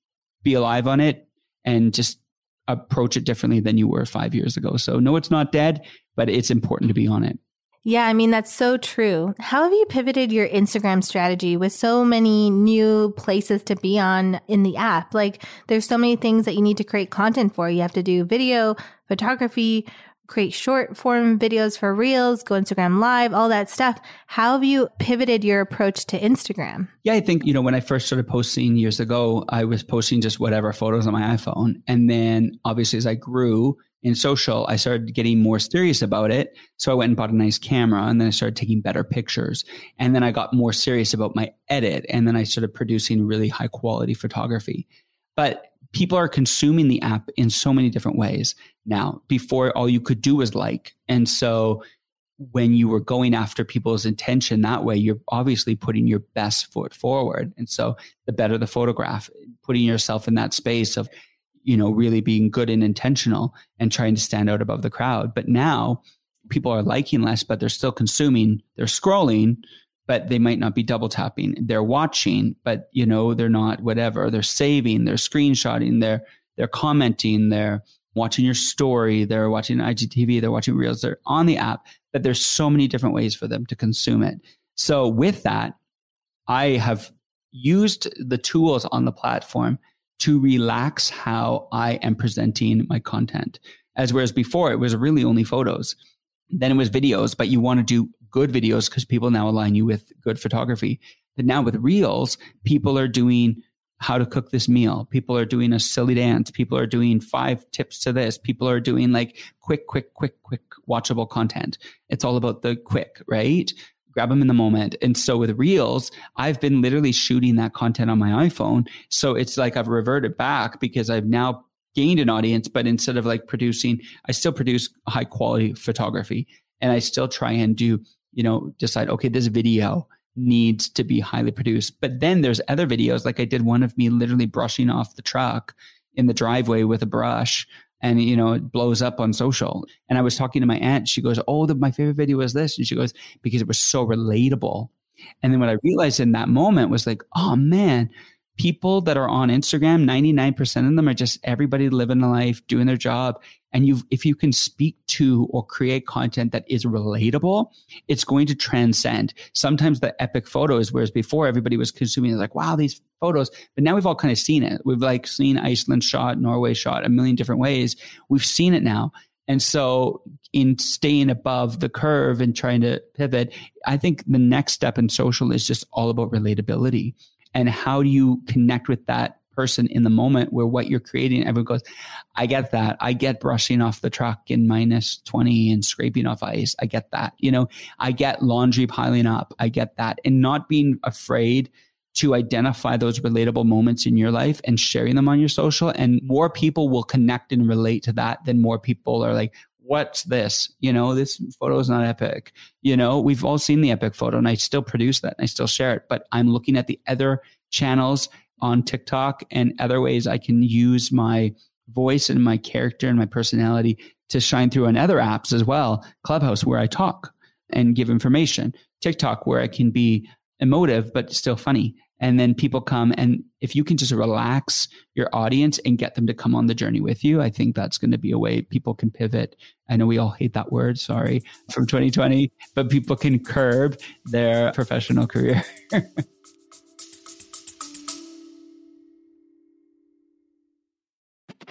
be alive on it and just approach it differently than you were five years ago. So no, it's not dead, but it's important to be on it. Yeah, I mean, that's so true. How have you pivoted your Instagram strategy with so many new places to be on in the app? Like, there's so many things that you need to create content for. You have to do video, photography, create short form videos for reels, go Instagram live, all that stuff. How have you pivoted your approach to Instagram? Yeah, I think, you know, when I first started posting years ago, I was posting just whatever photos on my iPhone. And then obviously as I grew, in social, I started getting more serious about it. So I went and bought a nice camera and then I started taking better pictures. And then I got more serious about my edit. And then I started producing really high quality photography. But people are consuming the app in so many different ways now. Before, all you could do was like. And so when you were going after people's intention that way, you're obviously putting your best foot forward. And so the better the photograph, putting yourself in that space of, you know, really being good and intentional and trying to stand out above the crowd. But now people are liking less, but they're still consuming. They're scrolling, but they might not be double tapping. They're watching, but you know, they're not whatever. They're saving, they're screenshotting, they're they're commenting, they're watching your story, they're watching IGTV, they're watching reels, they're on the app, but there's so many different ways for them to consume it. So with that, I have used the tools on the platform to relax how I am presenting my content. As whereas before it was really only photos. Then it was videos, but you want to do good videos because people now align you with good photography. But now with reels, people are doing how to cook this meal. People are doing a silly dance. People are doing five tips to this. People are doing like quick, quick, quick, quick watchable content. It's all about the quick, right? grab them in the moment. And so with Reels, I've been literally shooting that content on my iPhone. So it's like I've reverted back because I've now gained an audience, but instead of like producing, I still produce high quality photography and I still try and do, you know, decide, okay, this video needs to be highly produced. But then there's other videos, like I did one of me literally brushing off the truck in the driveway with a brush and you know it blows up on social and i was talking to my aunt she goes oh the, my favorite video was this and she goes because it was so relatable and then what i realized in that moment was like oh man people that are on Instagram, 99% of them are just everybody living a life, doing their job. And you, if you can speak to or create content that is relatable, it's going to transcend. Sometimes the epic photos, whereas before everybody was consuming like, wow, these photos, but now we've all kind of seen it. We've like seen Iceland shot, Norway shot a million different ways. We've seen it now. And so in staying above the curve and trying to pivot, I think the next step in social is just all about relatability and how do you connect with that person in the moment where what you're creating everyone goes i get that i get brushing off the truck in minus 20 and scraping off ice i get that you know i get laundry piling up i get that and not being afraid to identify those relatable moments in your life and sharing them on your social and more people will connect and relate to that than more people are like what's this? You know, this photo is not epic. You know, we've all seen the epic photo and I still produce that and I still share it, but I'm looking at the other channels on TikTok and other ways I can use my voice and my character and my personality to shine through on other apps as well. Clubhouse, where I talk and give information. TikTok, where I can be emotive, but still funny and then people come and if you can just relax your audience and get them to come on the journey with you i think that's going to be a way people can pivot i know we all hate that word sorry from 2020 but people can curb their professional career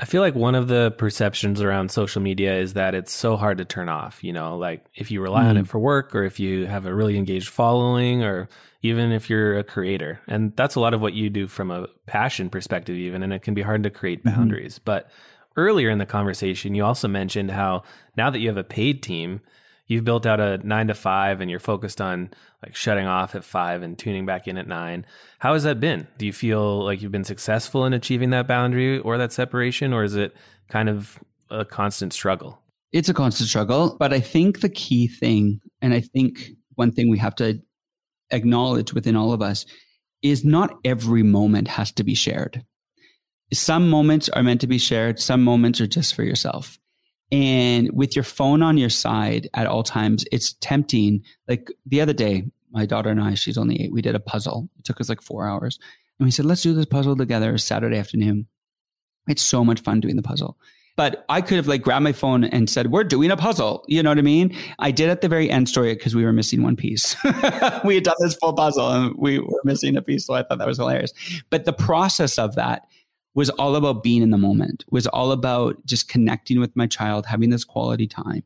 I feel like one of the perceptions around social media is that it's so hard to turn off. You know, like if you rely mm. on it for work or if you have a really engaged following or even if you're a creator. And that's a lot of what you do from a passion perspective, even. And it can be hard to create mm-hmm. boundaries. Mm-hmm. But earlier in the conversation, you also mentioned how now that you have a paid team, you've built out a nine to five and you're focused on like shutting off at five and tuning back in at nine. How has that been? Do you feel like you've been successful in achieving that boundary or that separation, or is it kind of a constant struggle? It's a constant struggle, but I think the key thing, and I think one thing we have to acknowledge within all of us is not every moment has to be shared. Some moments are meant to be shared, some moments are just for yourself. And with your phone on your side at all times, it's tempting. Like the other day, my daughter and I, she's only eight, we did a puzzle. It took us like four hours. And we said, let's do this puzzle together Saturday afternoon. It's so much fun doing the puzzle. But I could have like grabbed my phone and said, we're doing a puzzle. You know what I mean? I did at the very end story because we were missing one piece. we had done this full puzzle and we were missing a piece. So I thought that was hilarious. But the process of that was all about being in the moment, was all about just connecting with my child, having this quality time.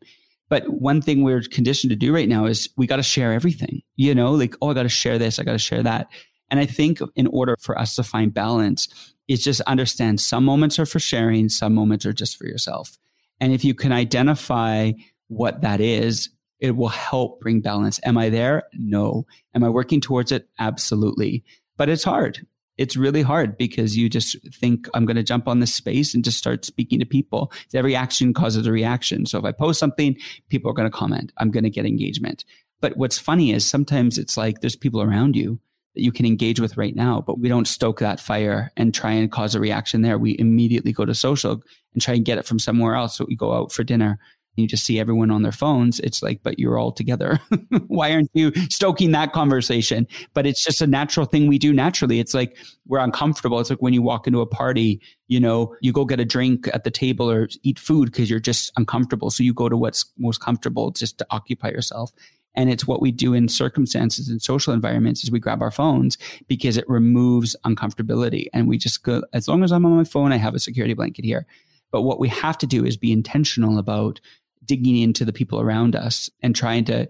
But one thing we're conditioned to do right now is we got to share everything, you know, like, oh, I got to share this, I got to share that. And I think in order for us to find balance, is just understand some moments are for sharing, some moments are just for yourself. And if you can identify what that is, it will help bring balance. Am I there? No. Am I working towards it? Absolutely. But it's hard it's really hard because you just think I'm going to jump on this space and just start speaking to people. Every action causes a reaction. So if I post something, people are going to comment. I'm going to get engagement. But what's funny is sometimes it's like there's people around you that you can engage with right now, but we don't stoke that fire and try and cause a reaction there. We immediately go to social and try and get it from somewhere else. So we go out for dinner you just see everyone on their phones. It's like, but you're all together. Why aren't you stoking that conversation? But it's just a natural thing we do naturally. It's like we're uncomfortable. It's like when you walk into a party, you know, you go get a drink at the table or eat food because you're just uncomfortable. So you go to what's most comfortable just to occupy yourself. And it's what we do in circumstances and social environments is we grab our phones because it removes uncomfortability. And we just go, as long as I'm on my phone, I have a security blanket here. But what we have to do is be intentional about digging into the people around us and trying to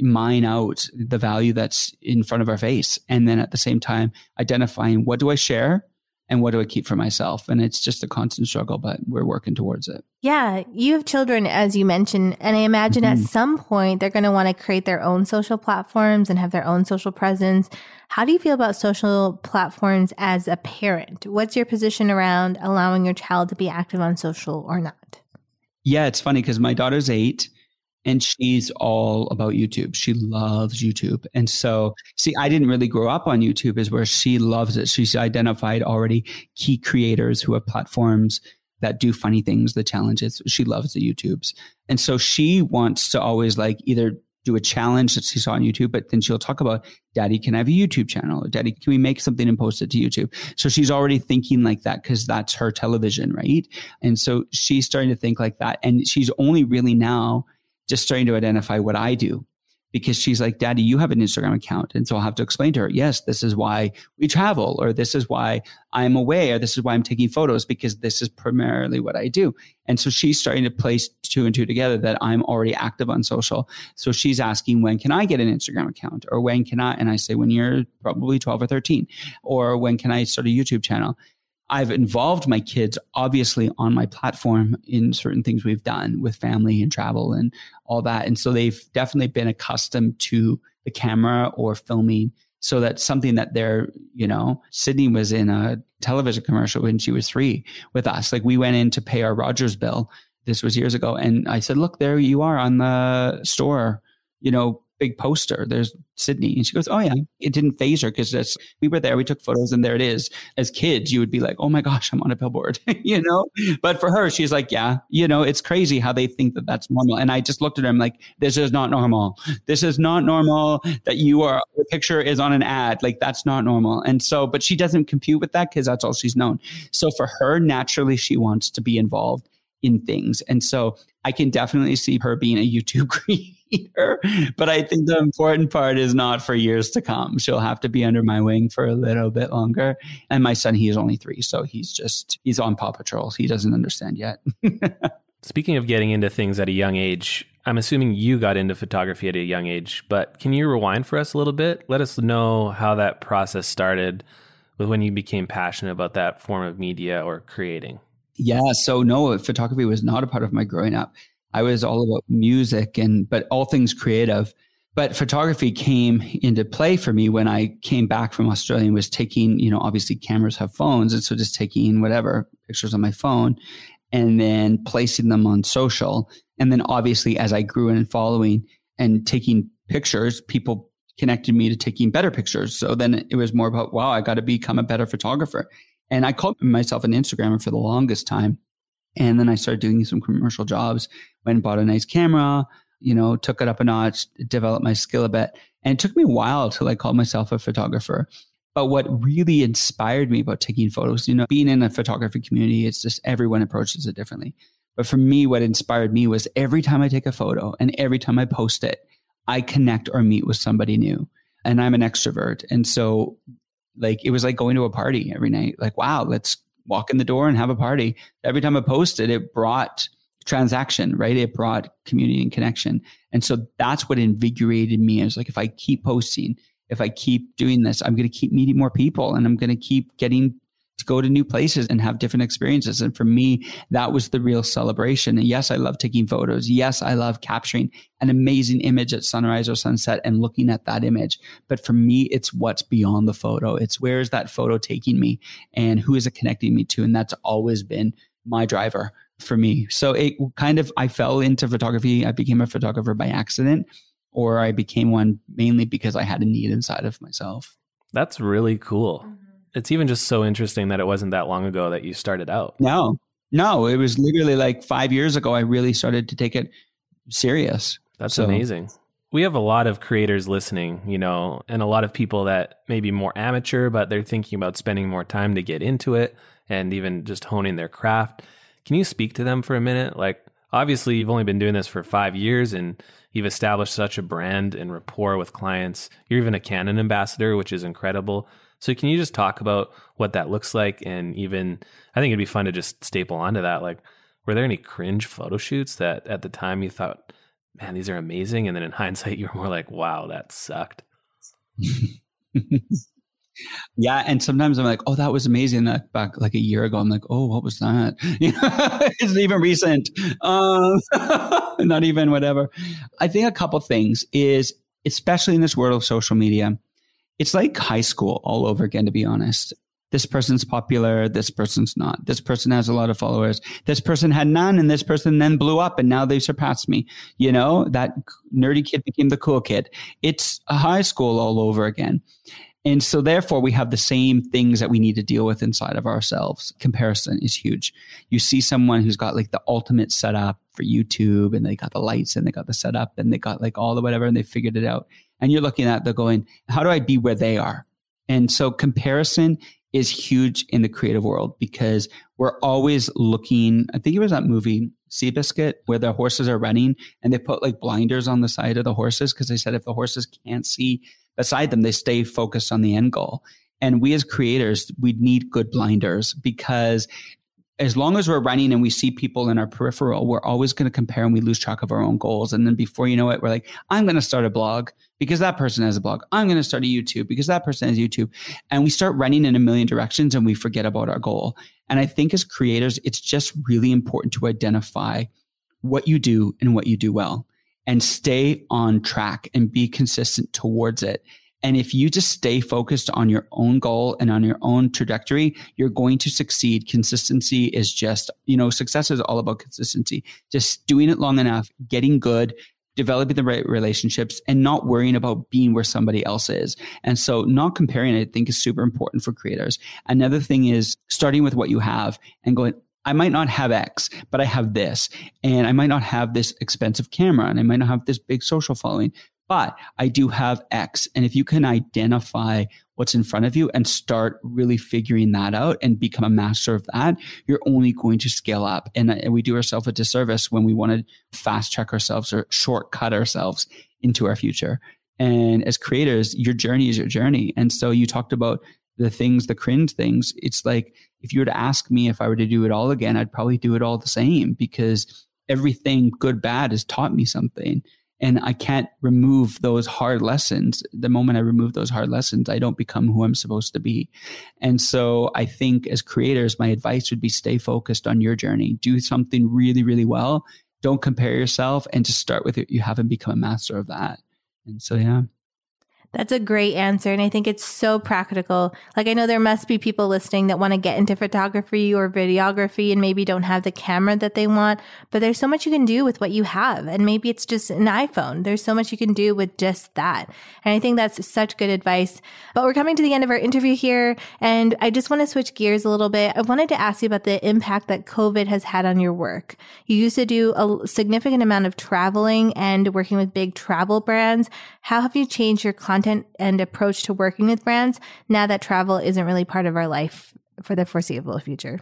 mine out the value that's in front of our face. And then at the same time, identifying what do I share and what do I keep for myself? And it's just a constant struggle, but we're working towards it. Yeah. You have children, as you mentioned, and I imagine mm-hmm. at some point they're going to want to create their own social platforms and have their own social presence. How do you feel about social platforms as a parent? What's your position around allowing your child to be active on social or not? Yeah, it's funny because my daughter's eight and she's all about YouTube. She loves YouTube. And so, see, I didn't really grow up on YouTube, is where she loves it. She's identified already key creators who have platforms that do funny things, the challenges. She loves the YouTubes. And so she wants to always like either do a challenge that she saw on YouTube, but then she'll talk about, Daddy, can I have a YouTube channel? Daddy, can we make something and post it to YouTube? So she's already thinking like that because that's her television, right? And so she's starting to think like that. And she's only really now just starting to identify what I do because she's like, Daddy, you have an Instagram account. And so I'll have to explain to her, yes, this is why we travel, or this is why I'm away, or this is why I'm taking photos, because this is primarily what I do. And so she's starting to place two and two together that I'm already active on social. So she's asking, when can I get an Instagram account? Or when can I? And I say, when you're probably 12 or 13. Or when can I start a YouTube channel? I've involved my kids obviously on my platform in certain things we've done with family and travel and all that. And so they've definitely been accustomed to the camera or filming. So that's something that they're, you know, Sydney was in a television commercial when she was three with us. Like we went in to pay our Rogers bill. This was years ago. And I said, look, there you are on the store, you know, big poster. There's Sydney. And she goes, Oh, yeah. It didn't phase her because we were there. We took photos and there it is. As kids, you would be like, Oh my gosh, I'm on a billboard, you know? But for her, she's like, Yeah, you know, it's crazy how they think that that's normal. And I just looked at her. I'm like, This is not normal. This is not normal that you are, the picture is on an ad. Like, that's not normal. And so, but she doesn't compute with that because that's all she's known. So for her, naturally, she wants to be involved in things. And so I can definitely see her being a YouTube creator her. But I think the important part is not for years to come. She'll have to be under my wing for a little bit longer. And my son, he is only three. So he's just, he's on Paw Patrol. He doesn't understand yet. Speaking of getting into things at a young age, I'm assuming you got into photography at a young age, but can you rewind for us a little bit? Let us know how that process started with when you became passionate about that form of media or creating. Yeah. So, no, photography was not a part of my growing up. I was all about music and, but all things creative. But photography came into play for me when I came back from Australia and was taking, you know, obviously cameras have phones. And so just taking whatever pictures on my phone and then placing them on social. And then obviously as I grew in following and taking pictures, people connected me to taking better pictures. So then it was more about, wow, I got to become a better photographer. And I called myself an Instagrammer for the longest time. And then I started doing some commercial jobs, went and bought a nice camera, you know, took it up a notch, developed my skill a bit. And it took me a while till I called myself a photographer. But what really inspired me about taking photos, you know, being in a photography community, it's just everyone approaches it differently. But for me, what inspired me was every time I take a photo and every time I post it, I connect or meet with somebody new. And I'm an extrovert. And so, like, it was like going to a party every night. Like, wow, let's walk in the door and have a party. Every time I posted, it brought transaction, right? It brought community and connection. And so that's what invigorated me. I was like, if I keep posting, if I keep doing this, I'm going to keep meeting more people and I'm going to keep getting to go to new places and have different experiences. And for me, that was the real celebration. And yes, I love taking photos. Yes, I love capturing an amazing image at sunrise or sunset and looking at that image. But for me, it's what's beyond the photo. It's where is that photo taking me and who is it connecting me to? And that's always been my driver for me. So it kind of, I fell into photography. I became a photographer by accident, or I became one mainly because I had a need inside of myself. That's really cool. Mm-hmm. It's even just so interesting that it wasn't that long ago that you started out. No, no, it was literally like five years ago. I really started to take it serious. That's so. amazing. We have a lot of creators listening, you know, and a lot of people that may be more amateur, but they're thinking about spending more time to get into it and even just honing their craft. Can you speak to them for a minute? Like, obviously, you've only been doing this for five years and you've established such a brand and rapport with clients. You're even a Canon ambassador, which is incredible. So can you just talk about what that looks like and even I think it'd be fun to just staple onto that. Like, were there any cringe photo shoots that at the time you thought, man, these are amazing, and then in hindsight you were more like, wow, that sucked. yeah, and sometimes I'm like, oh, that was amazing. That back like a year ago, I'm like, oh, what was that? it's even recent. Um, not even whatever. I think a couple things is, especially in this world of social media, it's like high school all over again, to be honest. This person's popular. This person's not. This person has a lot of followers. This person had none and this person then blew up and now they surpassed me. You know, that nerdy kid became the cool kid. It's a high school all over again. And so therefore we have the same things that we need to deal with inside of ourselves. Comparison is huge. You see someone who's got like the ultimate setup for YouTube and they got the lights and they got the setup and they got like all the whatever and they figured it out and you're looking at the going, how do I be where they are? And so comparison is huge in the creative world because we're always looking. I think it was that movie Seabiscuit where the horses are running and they put like blinders on the side of the horses because they said if the horses can't see beside them, they stay focused on the end goal. And we as creators, we need good blinders because as long as we're running and we see people in our peripheral, we're always going to compare and we lose track of our own goals. And then before you know it, we're like, I'm going to start a blog because that person has a blog. I'm going to start a YouTube because that person has YouTube. And we start running in a million directions and we forget about our goal. And I think as creators, it's just really important to identify what you do and what you do well and stay on track and be consistent towards it. And if you just stay focused on your own goal and on your own trajectory, you're going to succeed. Consistency is just, you know, success is all about consistency. Just doing it long enough, getting good, developing the right relationships and not worrying about being where somebody else is. And so not comparing, I think is super important for creators. Another thing is starting with what you have and going, I might not have X, but I have this. And I might not have this expensive camera and I might not have this big social following, but I do have X. And if you can identify what's in front of you and start really figuring that out and become a master of that, you're only going to scale up. And, and we do ourselves a disservice when we want to fast track ourselves or shortcut ourselves into our future. And as creators, your journey is your journey. And so you talked about the things, the cringe things. It's like if you were to ask me if I were to do it all again, I'd probably do it all the same because everything good, bad has taught me something and I can't remove those hard lessons. The moment I remove those hard lessons, I don't become who I'm supposed to be. And so I think as creators, my advice would be stay focused on your journey. Do something really, really well. Don't compare yourself and just start with it. You haven't become a master of that. And so, yeah. That's a great answer. And I think it's so practical. Like, I know there must be people listening that want to get into photography or videography and maybe don't have the camera that they want, but there's so much you can do with what you have. And maybe it's just an iPhone. There's so much you can do with just that. And I think that's such good advice. But we're coming to the end of our interview here. And I just want to switch gears a little bit. I wanted to ask you about the impact that COVID has had on your work. You used to do a significant amount of traveling and working with big travel brands. How have you changed your content? Content and approach to working with brands now that travel isn't really part of our life for the foreseeable future?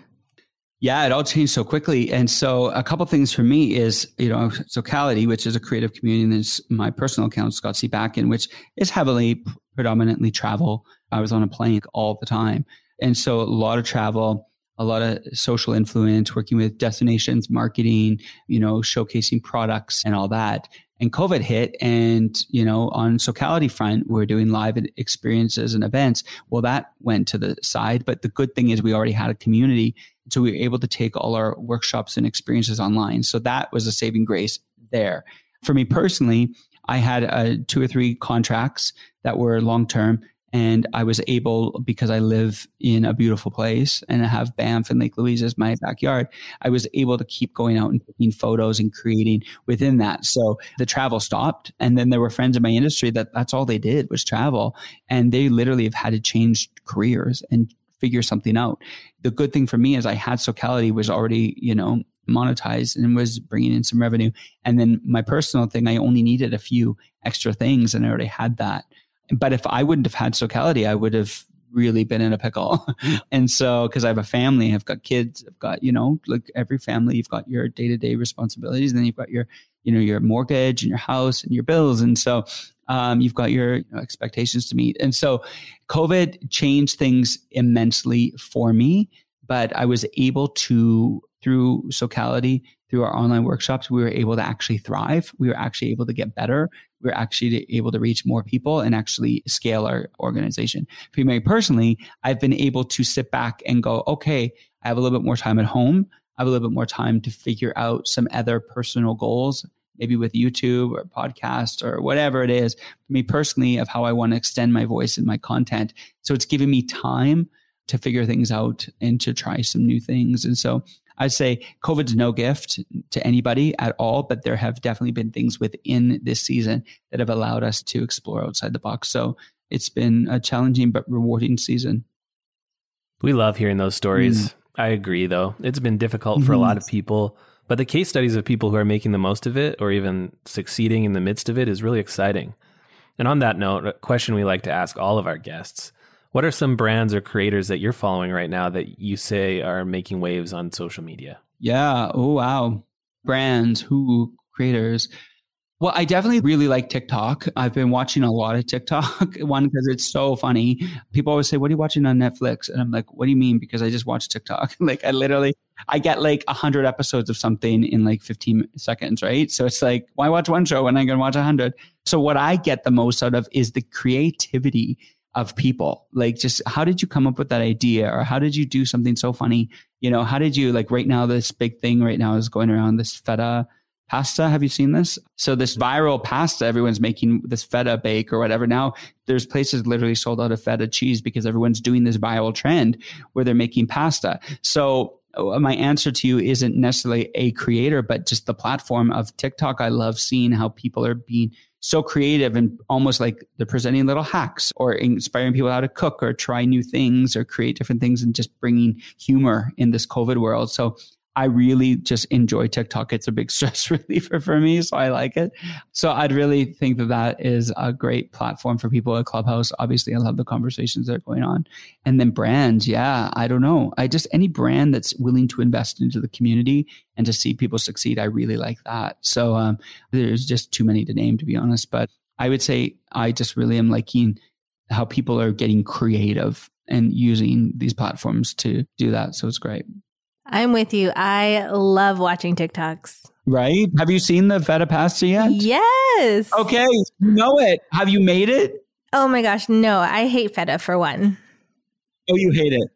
Yeah, it all changed so quickly. And so a couple things for me is, you know, Socality, which is a creative community, and is my personal account, Scott C. Bakken, which is heavily predominantly travel. I was on a plane all the time. And so a lot of travel, a lot of social influence, working with destinations, marketing, you know, showcasing products and all that and COVID hit and, you know, on Socality front, we are doing live experiences and events. Well, that went to the side. But the good thing is we already had a community. So we were able to take all our workshops and experiences online. So that was a saving grace there. For me personally, I had uh, two or three contracts that were long term and I was able, because I live in a beautiful place and I have Banff and Lake Louise as my backyard, I was able to keep going out and taking photos and creating within that. So the travel stopped. And then there were friends in my industry that that's all they did was travel. And they literally have had to change careers and figure something out. The good thing for me is I had Socality was already, you know, monetized and was bringing in some revenue. And then my personal thing, I only needed a few extra things and I already had that. But if I wouldn't have had Socality, I would have really been in a pickle. and so, because I have a family, I've got kids, I've got, you know, like every family, you've got your day to day responsibilities, and then you've got your, you know, your mortgage and your house and your bills. And so, um, you've got your you know, expectations to meet. And so, COVID changed things immensely for me, but I was able to, through Socality, through our online workshops, we were able to actually thrive. We were actually able to get better We were actually able to reach more people and actually scale our organization. For me personally, I've been able to sit back and go, okay, I have a little bit more time at home. I have a little bit more time to figure out some other personal goals, maybe with YouTube or podcast or whatever it is. For me personally, of how I want to extend my voice and my content. So it's giving me time to figure things out and to try some new things. And so I'd say COVID's no gift to anybody at all, but there have definitely been things within this season that have allowed us to explore outside the box. So it's been a challenging but rewarding season. We love hearing those stories. Mm. I agree, though. It's been difficult for mm-hmm. a lot of people, but the case studies of people who are making the most of it or even succeeding in the midst of it is really exciting. And on that note, a question we like to ask all of our guests what are some brands or creators that you're following right now that you say are making waves on social media? Yeah. Oh, wow. Brands, who creators. Well, I definitely really like TikTok. I've been watching a lot of TikTok. One, because it's so funny. People always say, What are you watching on Netflix? And I'm like, What do you mean? Because I just watch TikTok. like, I literally, I get like 100 episodes of something in like 15 seconds, right? So it's like, why watch one show when I can watch 100? So, what I get the most out of is the creativity of people. Like just how did you come up with that idea? Or how did you do something so funny? You know how did you like right now this big thing right now is going around this feta pasta. Have you seen this? So this viral pasta everyone's making this feta bake or whatever. Now there's places literally sold out of feta cheese because everyone's doing this viral trend where they're making pasta. So uh, my answer to you isn't necessarily a creator, but just the platform of TikTok. I love seeing how people are being so creative and almost like they're presenting little hacks or inspiring people how to cook or try new things or create different things and just bringing humor in this COVID world. So I really just enjoy TikTok. It's a big stress reliever for me, so I like it. So I'd really think that that is a great platform for people at Clubhouse. Obviously, I love the conversations that are going on. And then brands, yeah, I don't know. I just any brand that's willing to invest into the community and to see people succeed, I really like that. So um, there's just too many to name, to be honest. But I would say I just really am liking how people are getting creative and using these platforms to do that. So it's great. I'm with you. I love watching TikToks. Right? Have you seen the feta pasta yet? Yes. Okay, you know it. Have you made it? Oh my gosh, no. I hate feta for one. Oh, you hate it.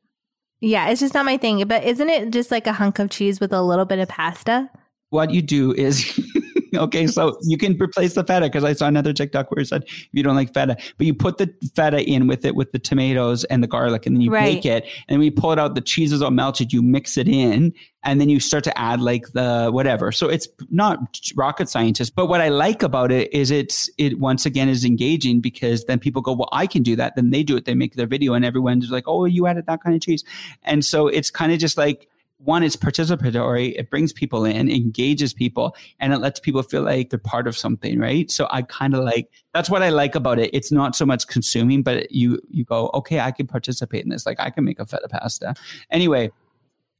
Yeah, it's just not my thing. But isn't it just like a hunk of cheese with a little bit of pasta? What you do is okay, so you can replace the feta because I saw another TikTok where it said if you don't like feta, but you put the feta in with it with the tomatoes and the garlic, and then you right. bake it. And you pull it out, the cheese is all melted. You mix it in, and then you start to add like the whatever. So it's not rocket scientist, but what I like about it is it's it once again is engaging because then people go, well, I can do that. Then they do it. They make their video, and everyone's like, oh, you added that kind of cheese, and so it's kind of just like one, is participatory. It brings people in, engages people, and it lets people feel like they're part of something, right? So I kind of like that's what I like about it. It's not so much consuming, but you you go, okay, I can participate in this. Like I can make a feta pasta. Anyway,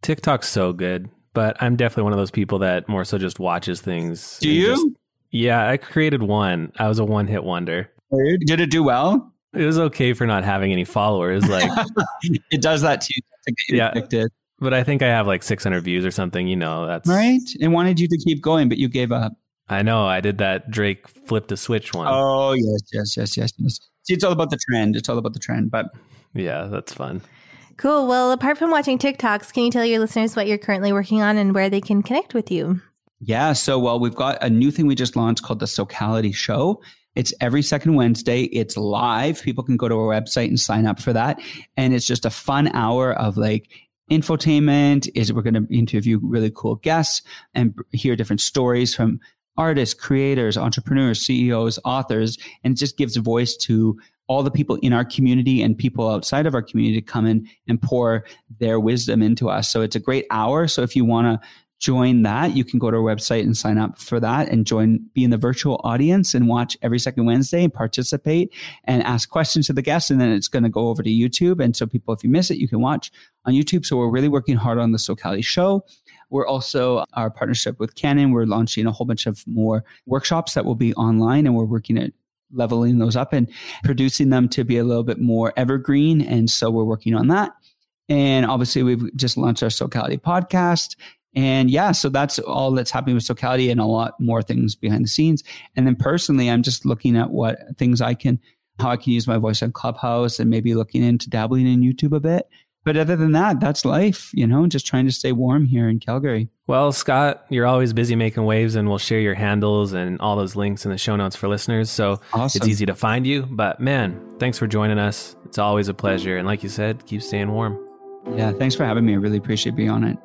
TikTok's so good, but I'm definitely one of those people that more so just watches things. Do you? Just, yeah, I created one. I was a one hit wonder. Did it do well? It was okay for not having any followers. Like it does that too. yeah. Addicted. But I think I have like 600 views or something. You know, that's right. And wanted you to keep going, but you gave up. I know. I did that Drake flipped a switch one. Oh yes, yes, yes, yes, yes. See, it's all about the trend. It's all about the trend. But yeah, that's fun. Cool. Well, apart from watching TikToks, can you tell your listeners what you're currently working on and where they can connect with you? Yeah. So, well, we've got a new thing we just launched called the Socality Show. It's every second Wednesday. It's live. People can go to our website and sign up for that. And it's just a fun hour of like infotainment is we're going to interview really cool guests and hear different stories from artists, creators, entrepreneurs, CEOs, authors, and just gives voice to all the people in our community and people outside of our community to come in and pour their wisdom into us. So it's a great hour. So if you want to join that, you can go to our website and sign up for that and join, be in the virtual audience and watch every second Wednesday and participate and ask questions to the guests. And then it's going to go over to YouTube. And so people, if you miss it, you can watch on YouTube. So we're really working hard on the Socality show. We're also our partnership with Canon. We're launching a whole bunch of more workshops that will be online and we're working at leveling those up and producing them to be a little bit more evergreen. And so we're working on that. And obviously, we've just launched our Socality podcast. And yeah, so that's all that's happening with Socality and a lot more things behind the scenes. And then personally, I'm just looking at what things I can, how I can use my voice on Clubhouse and maybe looking into dabbling in YouTube a bit. But other than that, that's life, you know, just trying to stay warm here in Calgary. Well, Scott, you're always busy making waves, and we'll share your handles and all those links in the show notes for listeners. So awesome. it's easy to find you. But man, thanks for joining us. It's always a pleasure. And like you said, keep staying warm. Yeah, thanks for having me. I really appreciate being on it.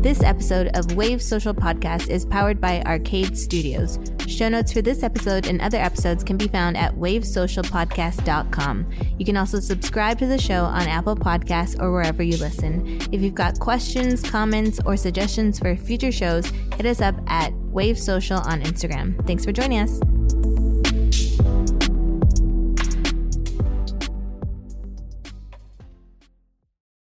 This episode of Wave Social Podcast is powered by Arcade Studios. Show notes for this episode and other episodes can be found at wavesocialpodcast.com. You can also subscribe to the show on Apple Podcasts or wherever you listen. If you've got questions, comments, or suggestions for future shows, hit us up at Wave Social on Instagram. Thanks for joining us.